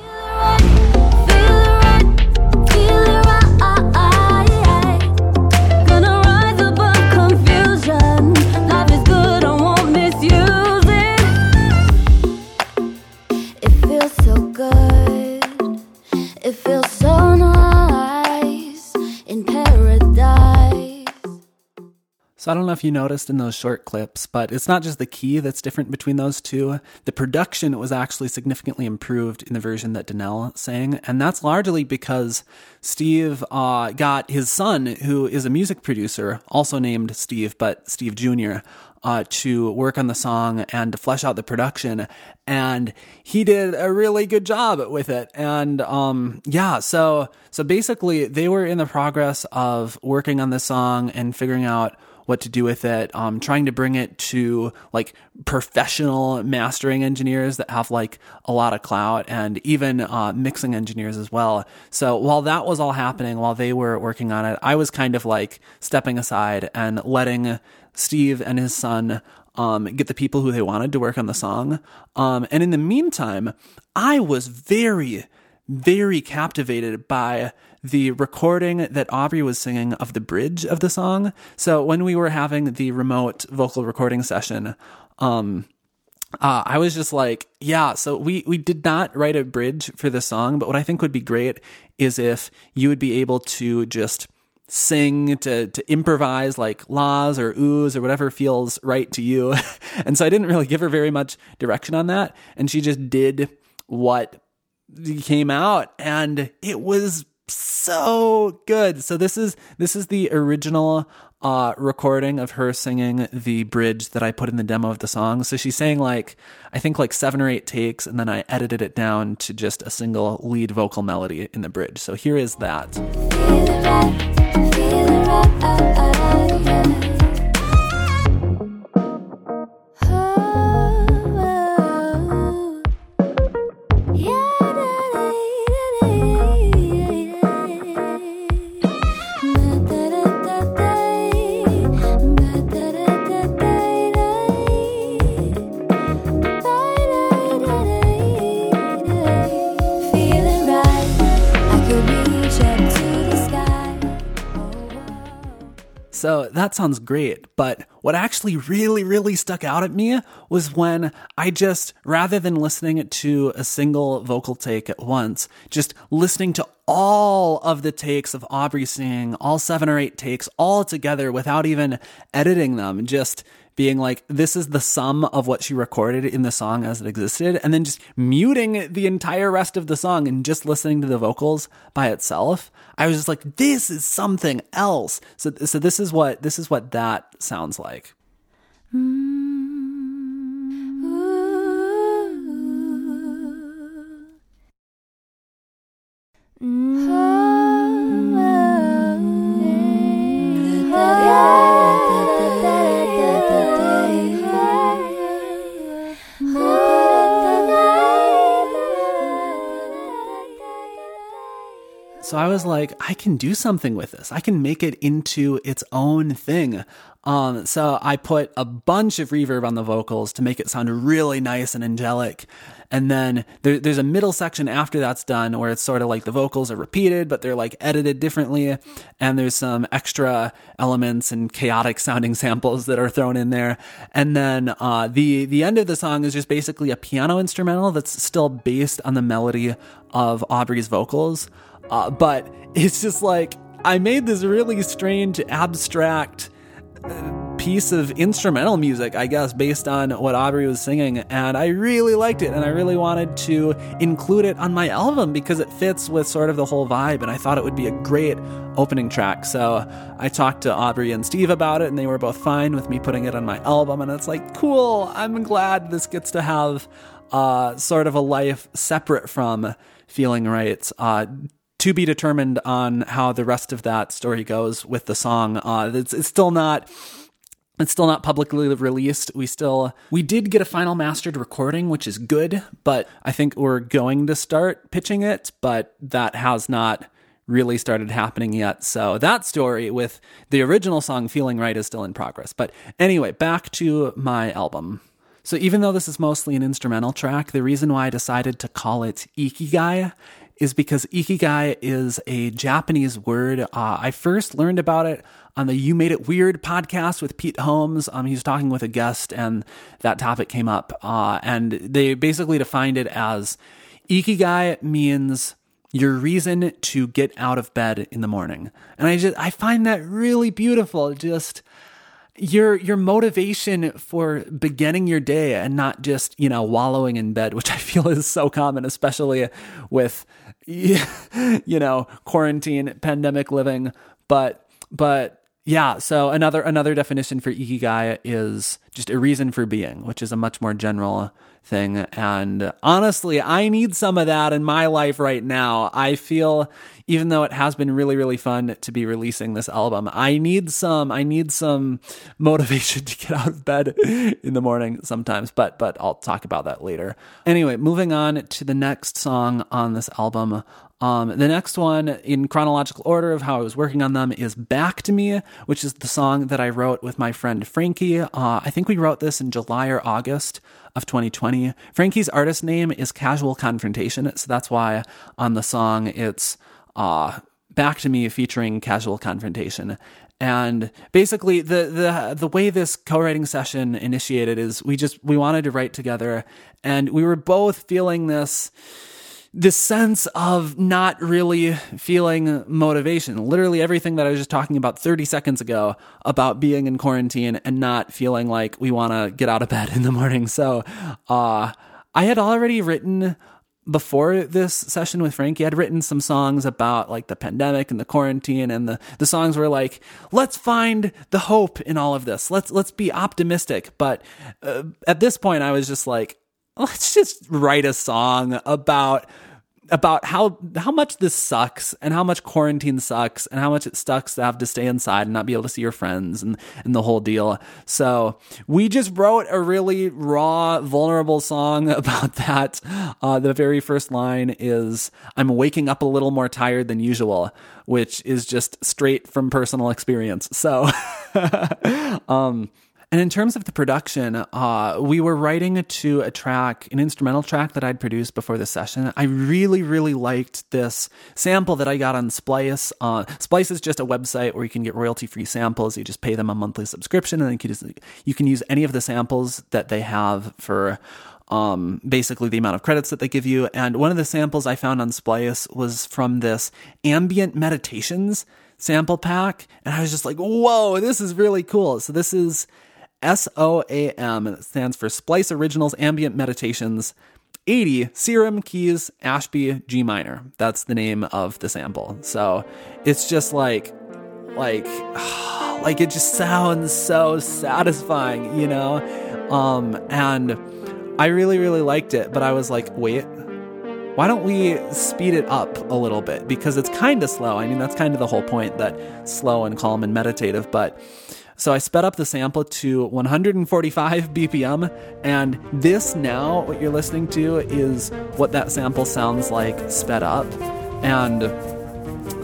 So I don't know if you noticed in those short clips, but it's not just the key that's different between those two. The production was actually significantly improved in the version that Danelle sang, and that's largely because Steve uh, got his son, who is a music producer, also named Steve, but Steve Jr., uh, to work on the song and to flesh out the production. And he did a really good job with it. And um, yeah, so so basically, they were in the progress of working on the song and figuring out what to do with it, um, trying to bring it to like professional mastering engineers that have like a lot of clout and even uh, mixing engineers as well. So while that was all happening, while they were working on it, I was kind of like stepping aside and letting Steve and his son um, get the people who they wanted to work on the song. Um, and in the meantime, I was very, very captivated by the recording that Aubrey was singing of the bridge of the song. So when we were having the remote vocal recording session, um, uh, I was just like, yeah. So we we did not write a bridge for the song, but what I think would be great is if you would be able to just sing to to improvise like laws or oohs or whatever feels right to you. [LAUGHS] and so I didn't really give her very much direction on that, and she just did what came out, and it was so good. So this is this is the original uh, recording of her singing the bridge that I put in the demo of the song. So she's saying like I think like seven or eight takes, and then I edited it down to just a single lead vocal melody in the bridge. So here is that. So that sounds great, but what actually really, really stuck out at me was when I just, rather than listening to a single vocal take at once, just listening to all of the takes of Aubrey singing, all seven or eight takes, all together without even editing them, just being like, this is the sum of what she recorded in the song as it existed, and then just muting the entire rest of the song and just listening to the vocals by itself. I was just like, this is something else. So, so this is what this is what that sounds like. Mm. So I was like, I can do something with this. I can make it into its own thing. Um, so I put a bunch of reverb on the vocals to make it sound really nice and angelic. And then there, there's a middle section after that's done where it's sort of like the vocals are repeated, but they're like edited differently. And there's some extra elements and chaotic sounding [LAUGHS] samples that are thrown in there. And then uh, the the end of the song is just basically a piano instrumental that's still based on the melody of Aubrey's vocals. Uh, but it's just like I made this really strange, abstract uh, piece of instrumental music, I guess, based on what Aubrey was singing, and I really liked it, and I really wanted to include it on my album because it fits with sort of the whole vibe, and I thought it would be a great opening track. So I talked to Aubrey and Steve about it, and they were both fine with me putting it on my album, and it's like, cool, I'm glad this gets to have uh, sort of a life separate from feeling right. Uh, to be determined on how the rest of that story goes with the song. Uh, it's, it's still not. It's still not publicly released. We still we did get a final mastered recording, which is good, but I think we're going to start pitching it, but that has not really started happening yet. So that story with the original song Feeling Right is still in progress. But anyway, back to my album. So even though this is mostly an instrumental track, the reason why I decided to call it Ikigai is because ikigai is a Japanese word. Uh, I first learned about it on the You Made It Weird podcast with Pete Holmes. Um, he was talking with a guest, and that topic came up. Uh, and they basically defined it as ikigai means your reason to get out of bed in the morning. And I just I find that really beautiful. Just your your motivation for beginning your day and not just you know wallowing in bed [LAUGHS] which i feel is so common especially with [LAUGHS] you know quarantine pandemic living. But but yeah so another another definition for ikigai is just a reason for being which is a much more general thing. And honestly i need some of that in my life right now. I feel even though it has been really really fun to be releasing this album i need some i need some [LAUGHS] motivation to get out of bed in the morning sometimes but but i'll talk about that later. Anyway moving on to the next song on this album. Um, the next one in chronological order of how I was working on them is Back to Me, which is the song that I wrote with my friend Frankie. Uh, I think we wrote this in July or August of 2020. Frankie's artist name is Casual Confrontation, so that's why on the song it's uh, Back to Me featuring Casual Confrontation. And basically the the the way this co-writing session initiated is we just we wanted to write together and we were both feeling this this sense of not really feeling motivation. Literally everything that I was just talking about 30 seconds ago about being in quarantine and not feeling like we want to get out of bed in the morning. So, uh, I had already written before this session with Frankie, I'd written some songs about like the pandemic and the quarantine, and the, the songs were like, let's find the hope in all of this. Let's let's be optimistic. But uh, at this point, I was just like, let's just write a song about about how how much this sucks and how much quarantine sucks and how much it sucks to have to stay inside and not be able to see your friends and and the whole deal. So we just wrote a really raw, vulnerable song [LAUGHS] about that. Uh, the very first line is "I'm waking up a little more tired than usual," which is just straight from personal experience. So, [LAUGHS] um, And in terms of the production, uh, we were writing to a track, an instrumental track that I'd produced before the session. I really, really liked this sample that I got on Splice. Uh, Splice is just a website where you can get royalty free samples. You just pay them a monthly subscription, and then you can, just, you can use any of the samples that they have for um, basically the amount of credits that they give you. And one of the samples I found on Splice was from this ambient meditations sample pack. And I was just like, whoa, this is really cool. So this is SOAM. It stands for Splice Originals Ambient Meditations 80 Serum Keys Ashby G minor. That's the name of the sample. So it's just like, like, [SIGHS] like it just sounds so satisfying, you know? Um, and I really, really liked it, but I was like, wait, why don't we speed it up a little bit? Because it's kind of slow. I mean, that's kind of the whole point that slow and calm and meditative, but so I sped up the sample to 145 BPM, and this now, what you're listening to, is what that sample sounds like sped up. And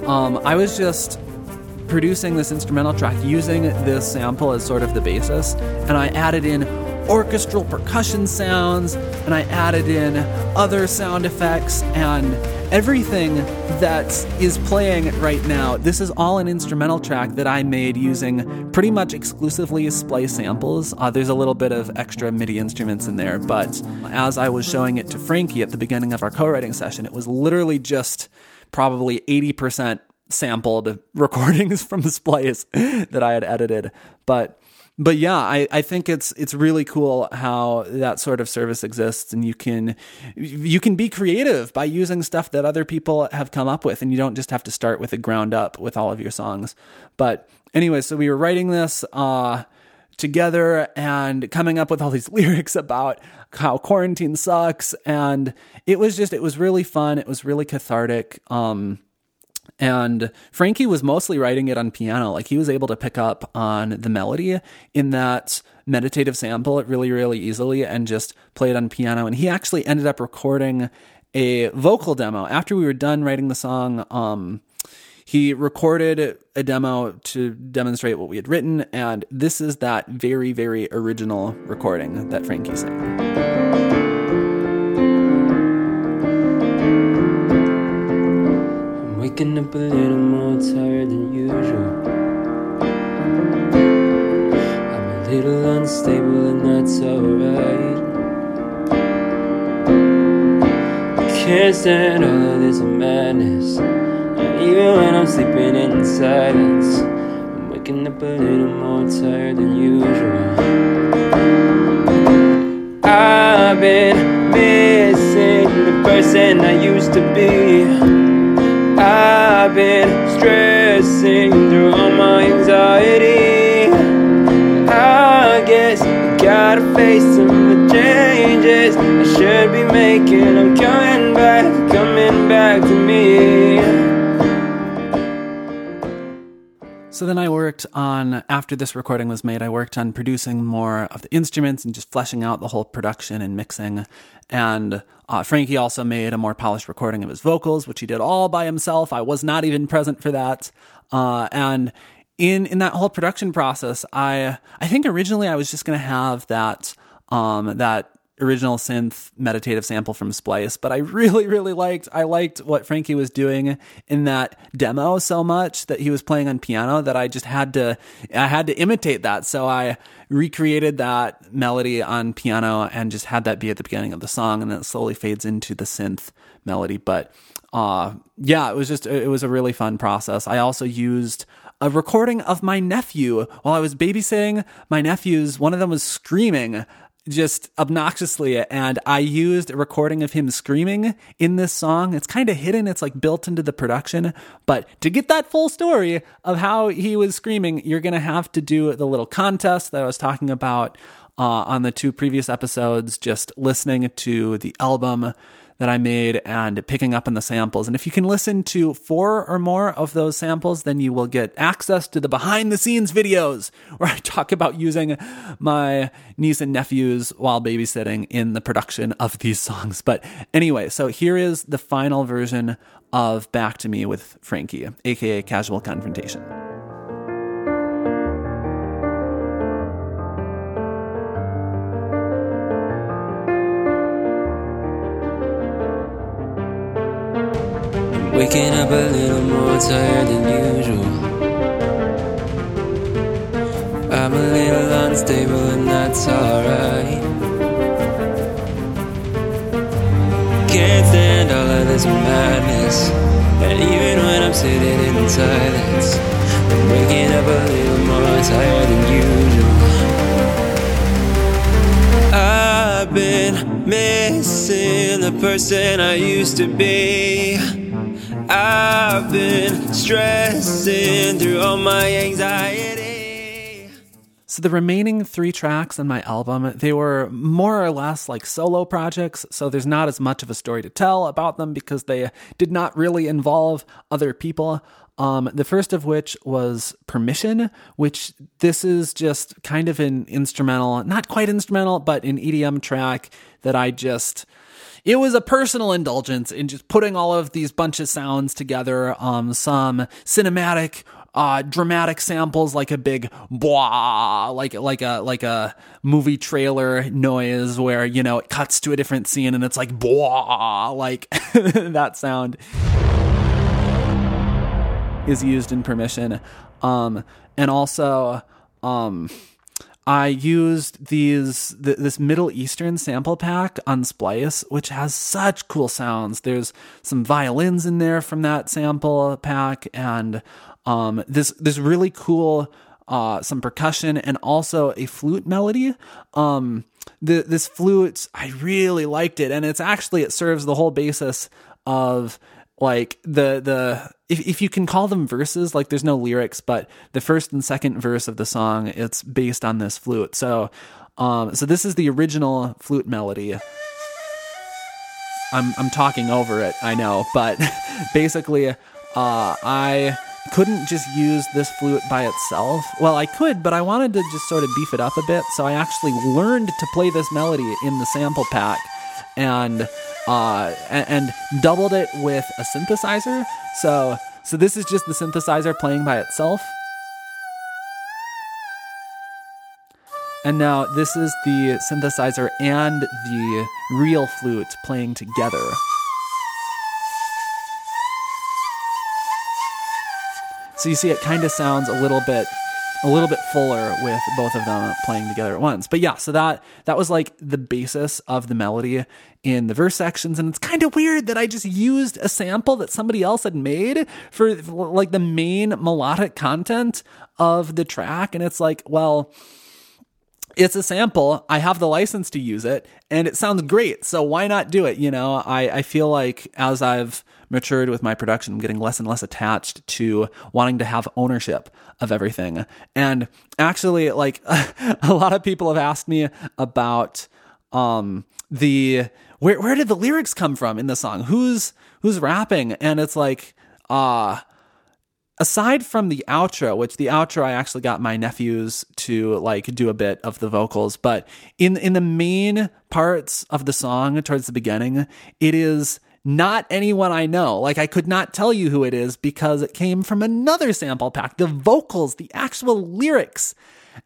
um, I was just producing this instrumental track using this sample as sort of the basis, and I added in orchestral percussion sounds, and I added in other sound effects and everything that is playing right now. This is all an instrumental track that I made using pretty much exclusively splice samples. Uh, there's a little bit of extra MIDI instruments in there, but as I was showing it to Frankie at the beginning of our co writing session, it was literally just probably 80% sampled [LAUGHS] recordings from the Splice that I had edited. But but yeah, I, I think it's it's really cool how that sort of service exists, and you can you can be creative by using stuff that other people have come up with, and you don't just have to start with a ground up with all of your songs. But anyway, so we were writing this uh, together and coming up with all these [LAUGHS] lyrics about how quarantine sucks, and it was just it was really fun. It was really cathartic. Um, and Frankie was mostly writing it on piano. Like he was able to pick up on the melody in that meditative sample really, really easily and just play it on piano. And he actually ended up recording a vocal demo after we were done writing the song. Um, he recorded a demo to demonstrate what we had written, and this is that very, very original recording that Frankie sang. Waking up a little more tired than usual. I'm a little unstable, and that's alright. I can't stand all of this madness. And even when I'm sleeping in silence, I'm waking up a little more tired than usual. I've been missing the person I used to be. I've been stressing through all my anxiety. I guess I gotta face some of the changes I should be making. I'm coming back, coming back to me. So then I worked on, after this recording was made, I worked on producing more of the instruments and just fleshing out the whole production and mixing. And uh, Frankie also made a more polished recording of his vocals, which he did all by himself. I was not even present for that. Uh, and in in that whole production process, I I think originally I was just gonna have that um, that original synth meditative sample from Splice, but I really, really liked I liked what Frankie was doing in that demo so much that he was playing on piano that I just had to I had to imitate that. So I recreated that melody on piano and just had that be at the beginning of the song and then it slowly fades into the synth melody. But uh yeah, it was just it was a really fun process. I also used a recording of my nephew while I was babysitting my nephews. One of them was screaming just obnoxiously and I used a recording of him screaming in this song. It's kind of hidden, it's like built into the production, but to get that full story of how he was screaming, you're to have to do the little contest that I was talking about uh, on the two previous episodes, just listening to the album that I made and picking up on the samples. And if you can listen to four or more of those samples, then you will get access to the behind the scenes videos [LAUGHS] where I talk about using my niece and nephews while babysitting in the production of these songs. But anyway, so here is the final version of Back to Me with Frankie, aka Casual Confrontation. Waking up a little more tired than usual. I'm a little unstable and that's alright. Can't stand all of this madness. And even when I'm sitting in silence, I'm waking up a little more tired than usual. I've been missing the person I used to be. I've been stressing through all my anxiety. So the remaining three tracks on my album, they were more or less like solo projects, so there's not as much of a story to tell about them because they did not really involve other people. Um, the first of which was Permission, which this is just kind of an instrumental, not quite instrumental, but an EDM track that I just it was a personal indulgence in just putting all of these bunch of sounds together. Um, some cinematic, uh, dramatic samples like a big blah, like like a like a movie trailer noise where you know it cuts to a different scene and it's like blah, like [LAUGHS] that sound is used in permission. Um, and also, um, I used these th- this Middle Eastern sample pack on Splice, which has such cool sounds. There's some violins in there from that sample pack, and um, this this really cool uh, some percussion and also a flute melody. Um, the, this flute, I really liked it, and it's actually it serves the whole basis of like the the if, if you can call them verses like there's no lyrics but the first and second verse of the song it's based on this flute. So um so this is the original flute melody. I'm i'm talking over it i know but [LAUGHS] basically uh i couldn't just use this flute by itself. Well i could but i wanted to just sort of beef it up a bit so i actually learned to play this melody in the sample pack and uh, and, and doubled it with a synthesizer. So so this is just the synthesizer playing by itself. And now this is the synthesizer and the real flute playing together. So you see it kind of sounds a little bit a little bit fuller with both of them playing together at once. But yeah, so that that was like the basis of the melody in the verse sections and it's kind of weird that I just used a sample that somebody else had made for like the main melodic content of the track and it's like, well, it's a sample. I have the license to use it and it sounds great. So why not do it? You know, I, I feel like as I've matured with my production, I'm getting less and less attached to wanting to have ownership of everything. And actually, like [LAUGHS] a lot of people have asked me about um the where where did the lyrics come from in the song? Who's who's rapping? And it's like uh aside from the outro, which the outro I actually got my nephews to like do a bit of the vocals, but in in the main parts of the song towards the beginning, it is not anyone I know. Like I could not tell you who it is because it came from another sample pack. The vocals, the actual lyrics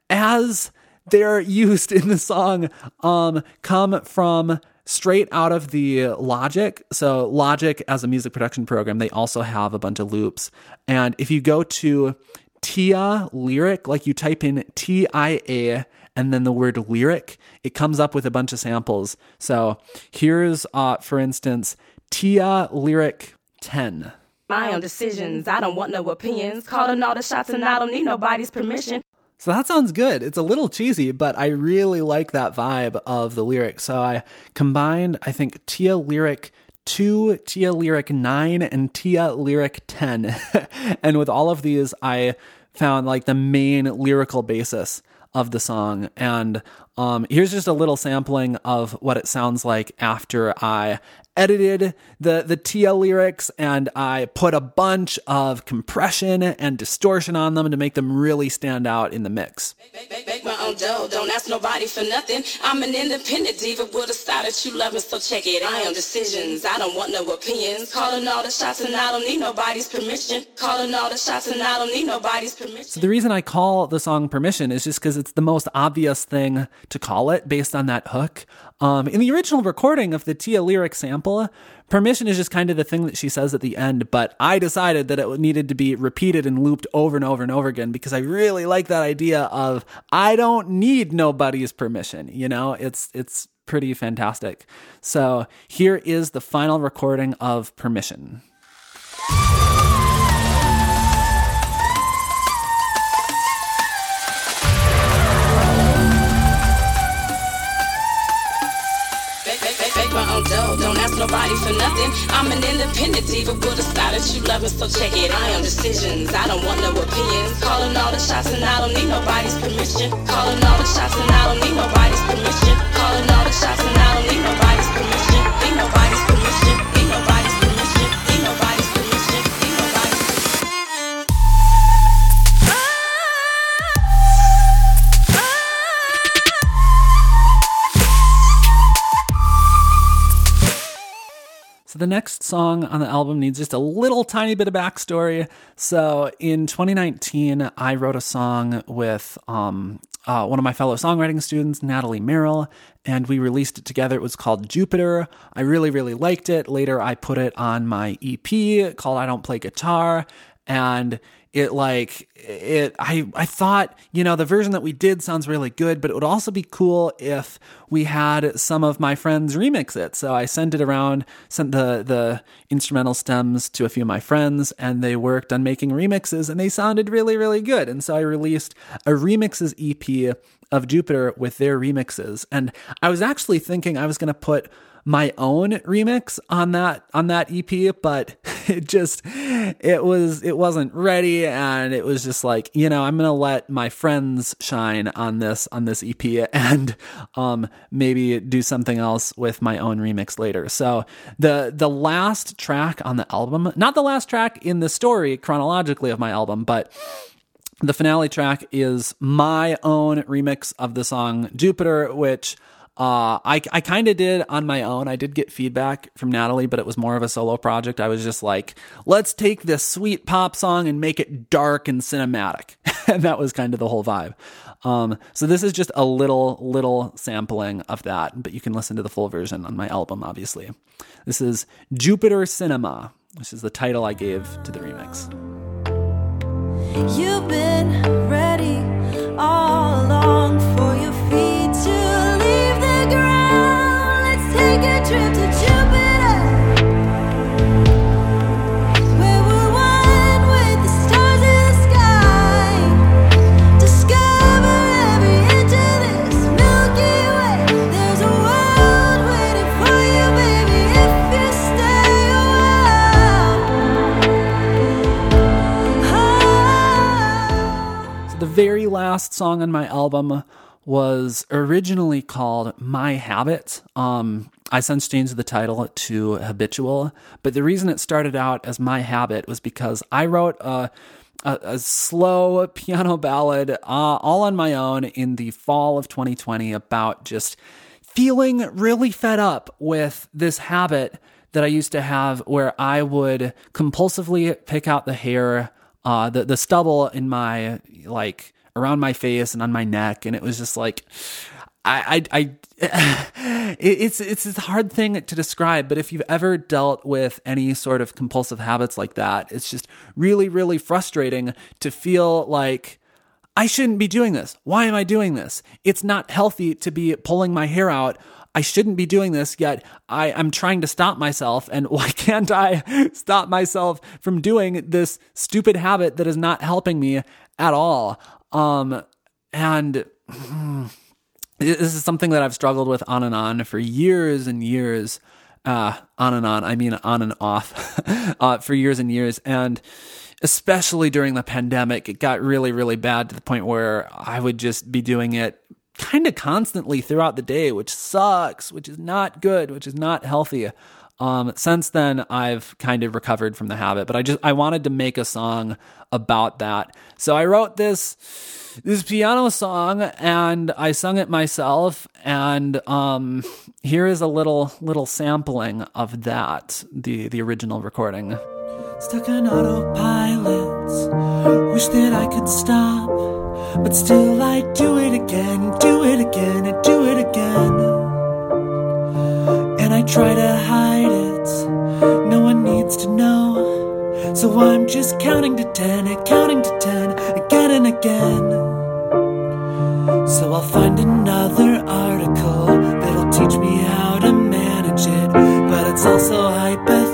as they're [LAUGHS] used in the song um come from straight out of the Logic. So, Logic, as a music production program, they also have a bunch of loops. And if you go to Tia Lyric, like you type in T I A and then the word lyric, it comes up with a bunch of samples. So, here's, uh, for instance, Tia Lyric 10. My own decisions. I don't want no opinions. Calling all the shots and I don't need nobody's permission. So that sounds good. It's a little cheesy, but I really like that vibe of the lyric. So I combined, I think, Tia Lyric 2, Tia Lyric 9, and Tia Lyric 10. [LAUGHS] and with all of these, I found like the main lyrical basis of the song. And um, here's just a little sampling of what it sounds like after I edited the the Tia lyrics and I put a bunch of compression and distortion on them to make them really stand out in the mix. Bake, bake, bake my own dough. Don't ask nobody for nothing. I'm an independent diva with a style that you love me, so check it. I own decisions. I don't want no opinions. Calling all the shots and I don't need nobody's permission. Calling all the shots and I don't need nobody's permission. So the reason I call the song Permission is just because it's the most obvious thing to call it based on that hook. Um, in the original recording of the Tia lyric sample, permission is just kind of the thing that she says at the end, but I decided that it needed to be repeated and looped over and over and over again because I really like that idea of I don't need nobody's permission. You know, it's it's pretty fantastic. So here is the final recording of Permission. Nobody for nothing. I'm an independent diva with a style that you love, and so check it. I am decisions. I don't want no opinions. Calling all the shots, and I don't need nobody's permission. Calling all the shots, and I don't need nobody's permission. Calling all the shots, and I don't need nobody's permission. Need nobody's the next song on the album needs just a little tiny bit of backstory. So in 2019, I wrote a song with um, uh, one of my fellow songwriting students, Natalie Merrill, and we released it together. It was called Jupiter. I really, really liked it. Later, I put it on my EP called I Don't Play Guitar, and it like it I I thought, you know, the version that we did sounds really good, but it would also be cool if we had some of my friends remix it. So I sent it around, sent the the instrumental stems to a few of my friends and they worked on making remixes and they sounded really really good. And so I released a remixes EP of Jupiter with their remixes. And I was actually thinking I was going to put my own remix on that on that EP, but [LAUGHS] it just it was it wasn't ready and it was just like, you know, I'm to let my friends shine on this on this EP [LAUGHS] and um maybe do something else with my own remix later. So the the last track on the album, not the last track in the story chronologically of my album, but the finale track is my own remix of the song Jupiter, which uh, I, I kind of did on my own. I did get feedback from Natalie, but it was more of a solo project. I was just like, let's take this sweet pop song and make it dark and cinematic. [LAUGHS] and that was kind of the whole vibe. Um, so this is just a little, little sampling of that, but you can listen to the full version on my album, obviously. This is Jupiter Cinema, which is the title I gave to the remix. You've been ready all along for your very last song on my album was originally called My Habit. Um, I since changed the title to Habitual, but the reason it started out as My Habit was because I wrote a a, a slow piano ballad uh, all on my own in the fall of 2020 about just feeling really fed up with this habit that I used to have where I would compulsively pick out the hair, uh, the, the stubble in my, like, around my face and on my neck. And it was just like, I, I, I [SIGHS] it's, it's a hard thing to describe, but if you've ever dealt with any sort of compulsive habits like that, it's just really, really frustrating to feel like, I shouldn't be doing this. Why am I doing this? It's not healthy to be pulling my hair out. I shouldn't be doing this, yet I, I'm trying to stop myself. And [LAUGHS] why can't I stop myself from doing this stupid habit that is not helping me at all? Um, and [SIGHS] this is something that I've struggled with on and on for years and years. Uh, on and on. I mean, on and off [LAUGHS] uh, for years and years. And especially during the pandemic, it got really, really bad to the point where I would just be doing it kind of constantly throughout the day, which sucks, which is not good, which is not healthy. Um, since then, I've kind of recovered from the habit, but I just I wanted to make a song about that. So I wrote this this piano song and I sung it myself. And um, here is a little little sampling of that, the the original recording. Stuck on autopilot. Wish that I could stop. But still, I do it again, do it again, and do it again. Try to hide it. No one needs to know. So I'm just counting to ten and counting to ten again and again. So I'll find another article that'll teach me how to manage it. But it's also hypothetical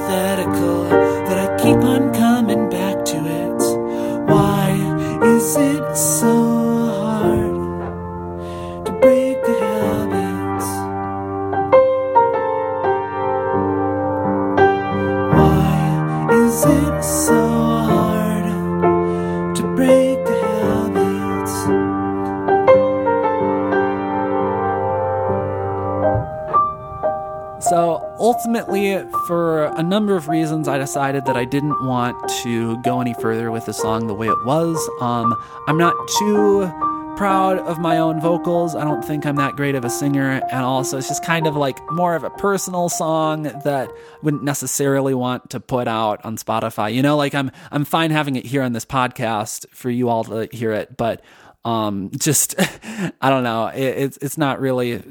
ultimately, for a number of reasons, I decided that I didn't want to go any further with the song the way it was. Um, I'm not too proud of my own vocals. I don't think I'm that great of a singer, and also it's just kind of like more of a personal song that I wouldn't necessarily want to put out on Spotify. You know, like I'm I'm fine having it here on this podcast for you all to hear it, but um, just [LAUGHS] I don't know. It, it's it's not really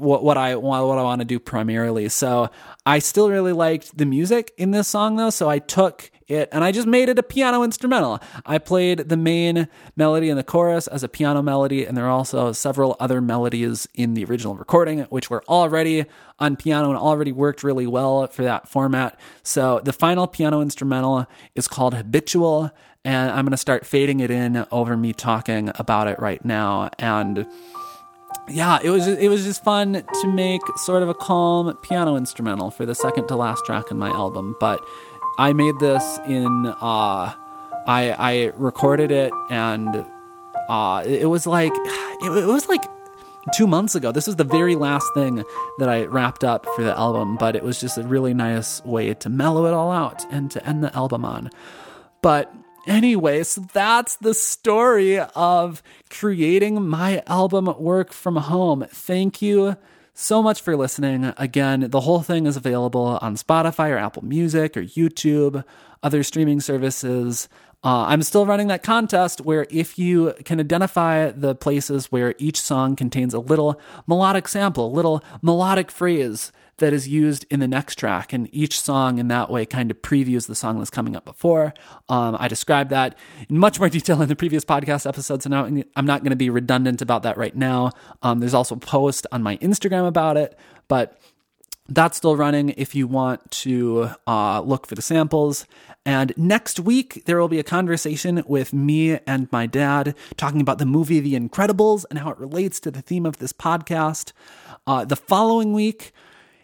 what what I what I want to do primarily. So I still really liked the music in this song though, so I took it and I just made it a piano instrumental. I played the main melody and the chorus as a piano melody, and there are also several other melodies in the original recording, which were already on piano and already worked really well for that format. So the final piano instrumental is called Habitual, and I'm gonna start fading it in over me talking about it right now. And yeah, it was it was just fun to make sort of a calm piano instrumental for the second to last track in my album. But I made this in uh, I I recorded it and uh, it, was like [SIGHS] it, it was like two months ago. This was the very last thing that I wrapped up for the album, but it was just a really nice way to mellow it all out and to end the album on. But anyway, so that's the story of creating my album work from home. Thank you so much for listening. Again, the whole thing is available on Spotify or Apple Music or YouTube, other streaming services. Uh, I'm still running that contest where if you can identify the places where each song contains a little melodic sample, a little melodic phrase that is used in the next track, and each song in that way kind of previews the song that's coming up before. Um, I described that in much more [LAUGHS] detail in the previous podcast episodes, and now I'm not going to be redundant about that right now. Um, there's also a post on my Instagram about it, but that's still running if you want to uh, look for the samples. And next week, there will be a conversation with me and my dad talking about the movie The Incredibles and how it relates to the theme of this podcast. Uh, the following week,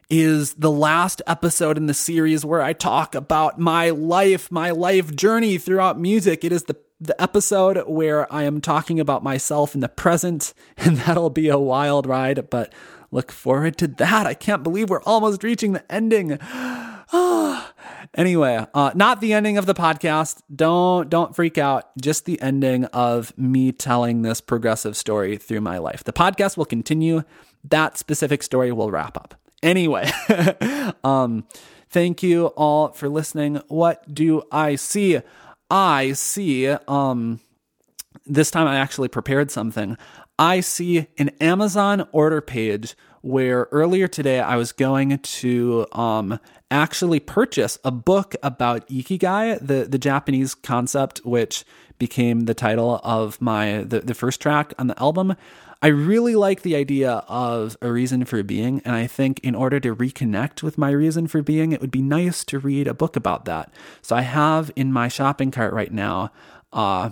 is the last episode in the series where I talk about my life, my life journey throughout music. It is the the episode where I am talking about myself in the present, [LAUGHS] and that'll be a wild ride, but look forward to that. I can't believe we're almost reaching the ending. [SIGHS] anyway, uh, not the ending of the podcast. Don't don't freak out. Just the ending of me telling this progressive story through my life. The podcast will continue. That specific story will wrap up. Anyway, [LAUGHS] um, thank you all for listening. What do I see? I see, um, this time I actually prepared something. I see an Amazon order page where earlier today I was going to um, actually purchase a book about ikigai, the the Japanese concept, which became the title of my the, the first track on the album. I really like the idea of a reason for being, and I think in order to reconnect with my reason for being, it would be nice to read a book about that. So I have in my shopping cart right now uh,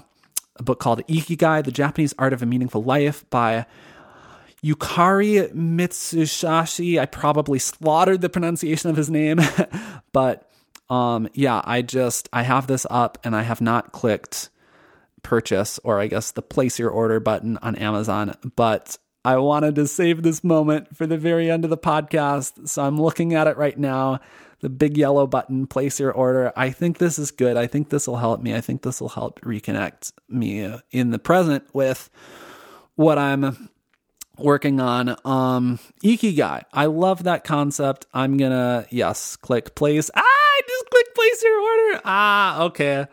a book called Ikigai: The Japanese Art of a Meaningful Life by Yukari Mitsusashi. I probably slaughtered the pronunciation of his name, [LAUGHS] but um, yeah, I just I have this up and I have not clicked purchase or I guess the place your order button on Amazon, but I wanted to save this moment for the very end of the podcast, so I'm looking at it right now. The big yellow button, place your order. I think this is good. I think this will help me. I think this will help reconnect me in the present with what I'm working on um ikigai. I love that concept. I'm gonna yes click place. Ah i just click place your order. Ah okay.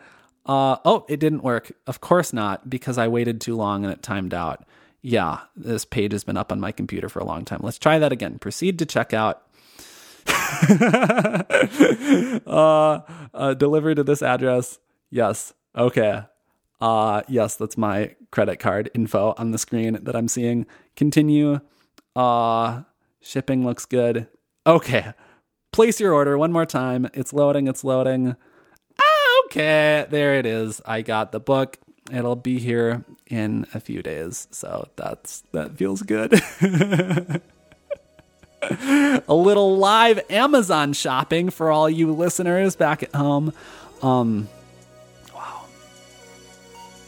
Uh oh it didn't work. Of course not because i waited too long and it timed out. Yeah this page has been up on my computer for a long time. Let's try that again. Proceed to checkout. [LAUGHS] Uh, uh, delivered to this address. Yes. Okay. Uh, yes, that's my credit card info on the screen that I'm seeing. Continue. Uh, shipping looks good. Okay. Place your order one more time. It's loading. It's loading. Ah, okay. There it is. I got the book. It'll be here in a few days. So that's that feels good. [LAUGHS] a little live Amazon shopping for all you listeners back at home. Um.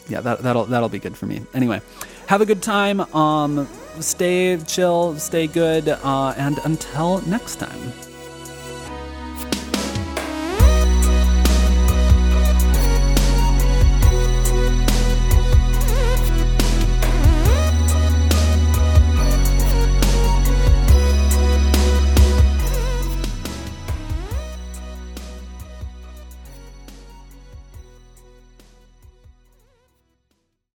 Yeah, that, that'll that'll be good for me. Anyway, have a good time. Um, stay chill, stay good, uh, and until next time.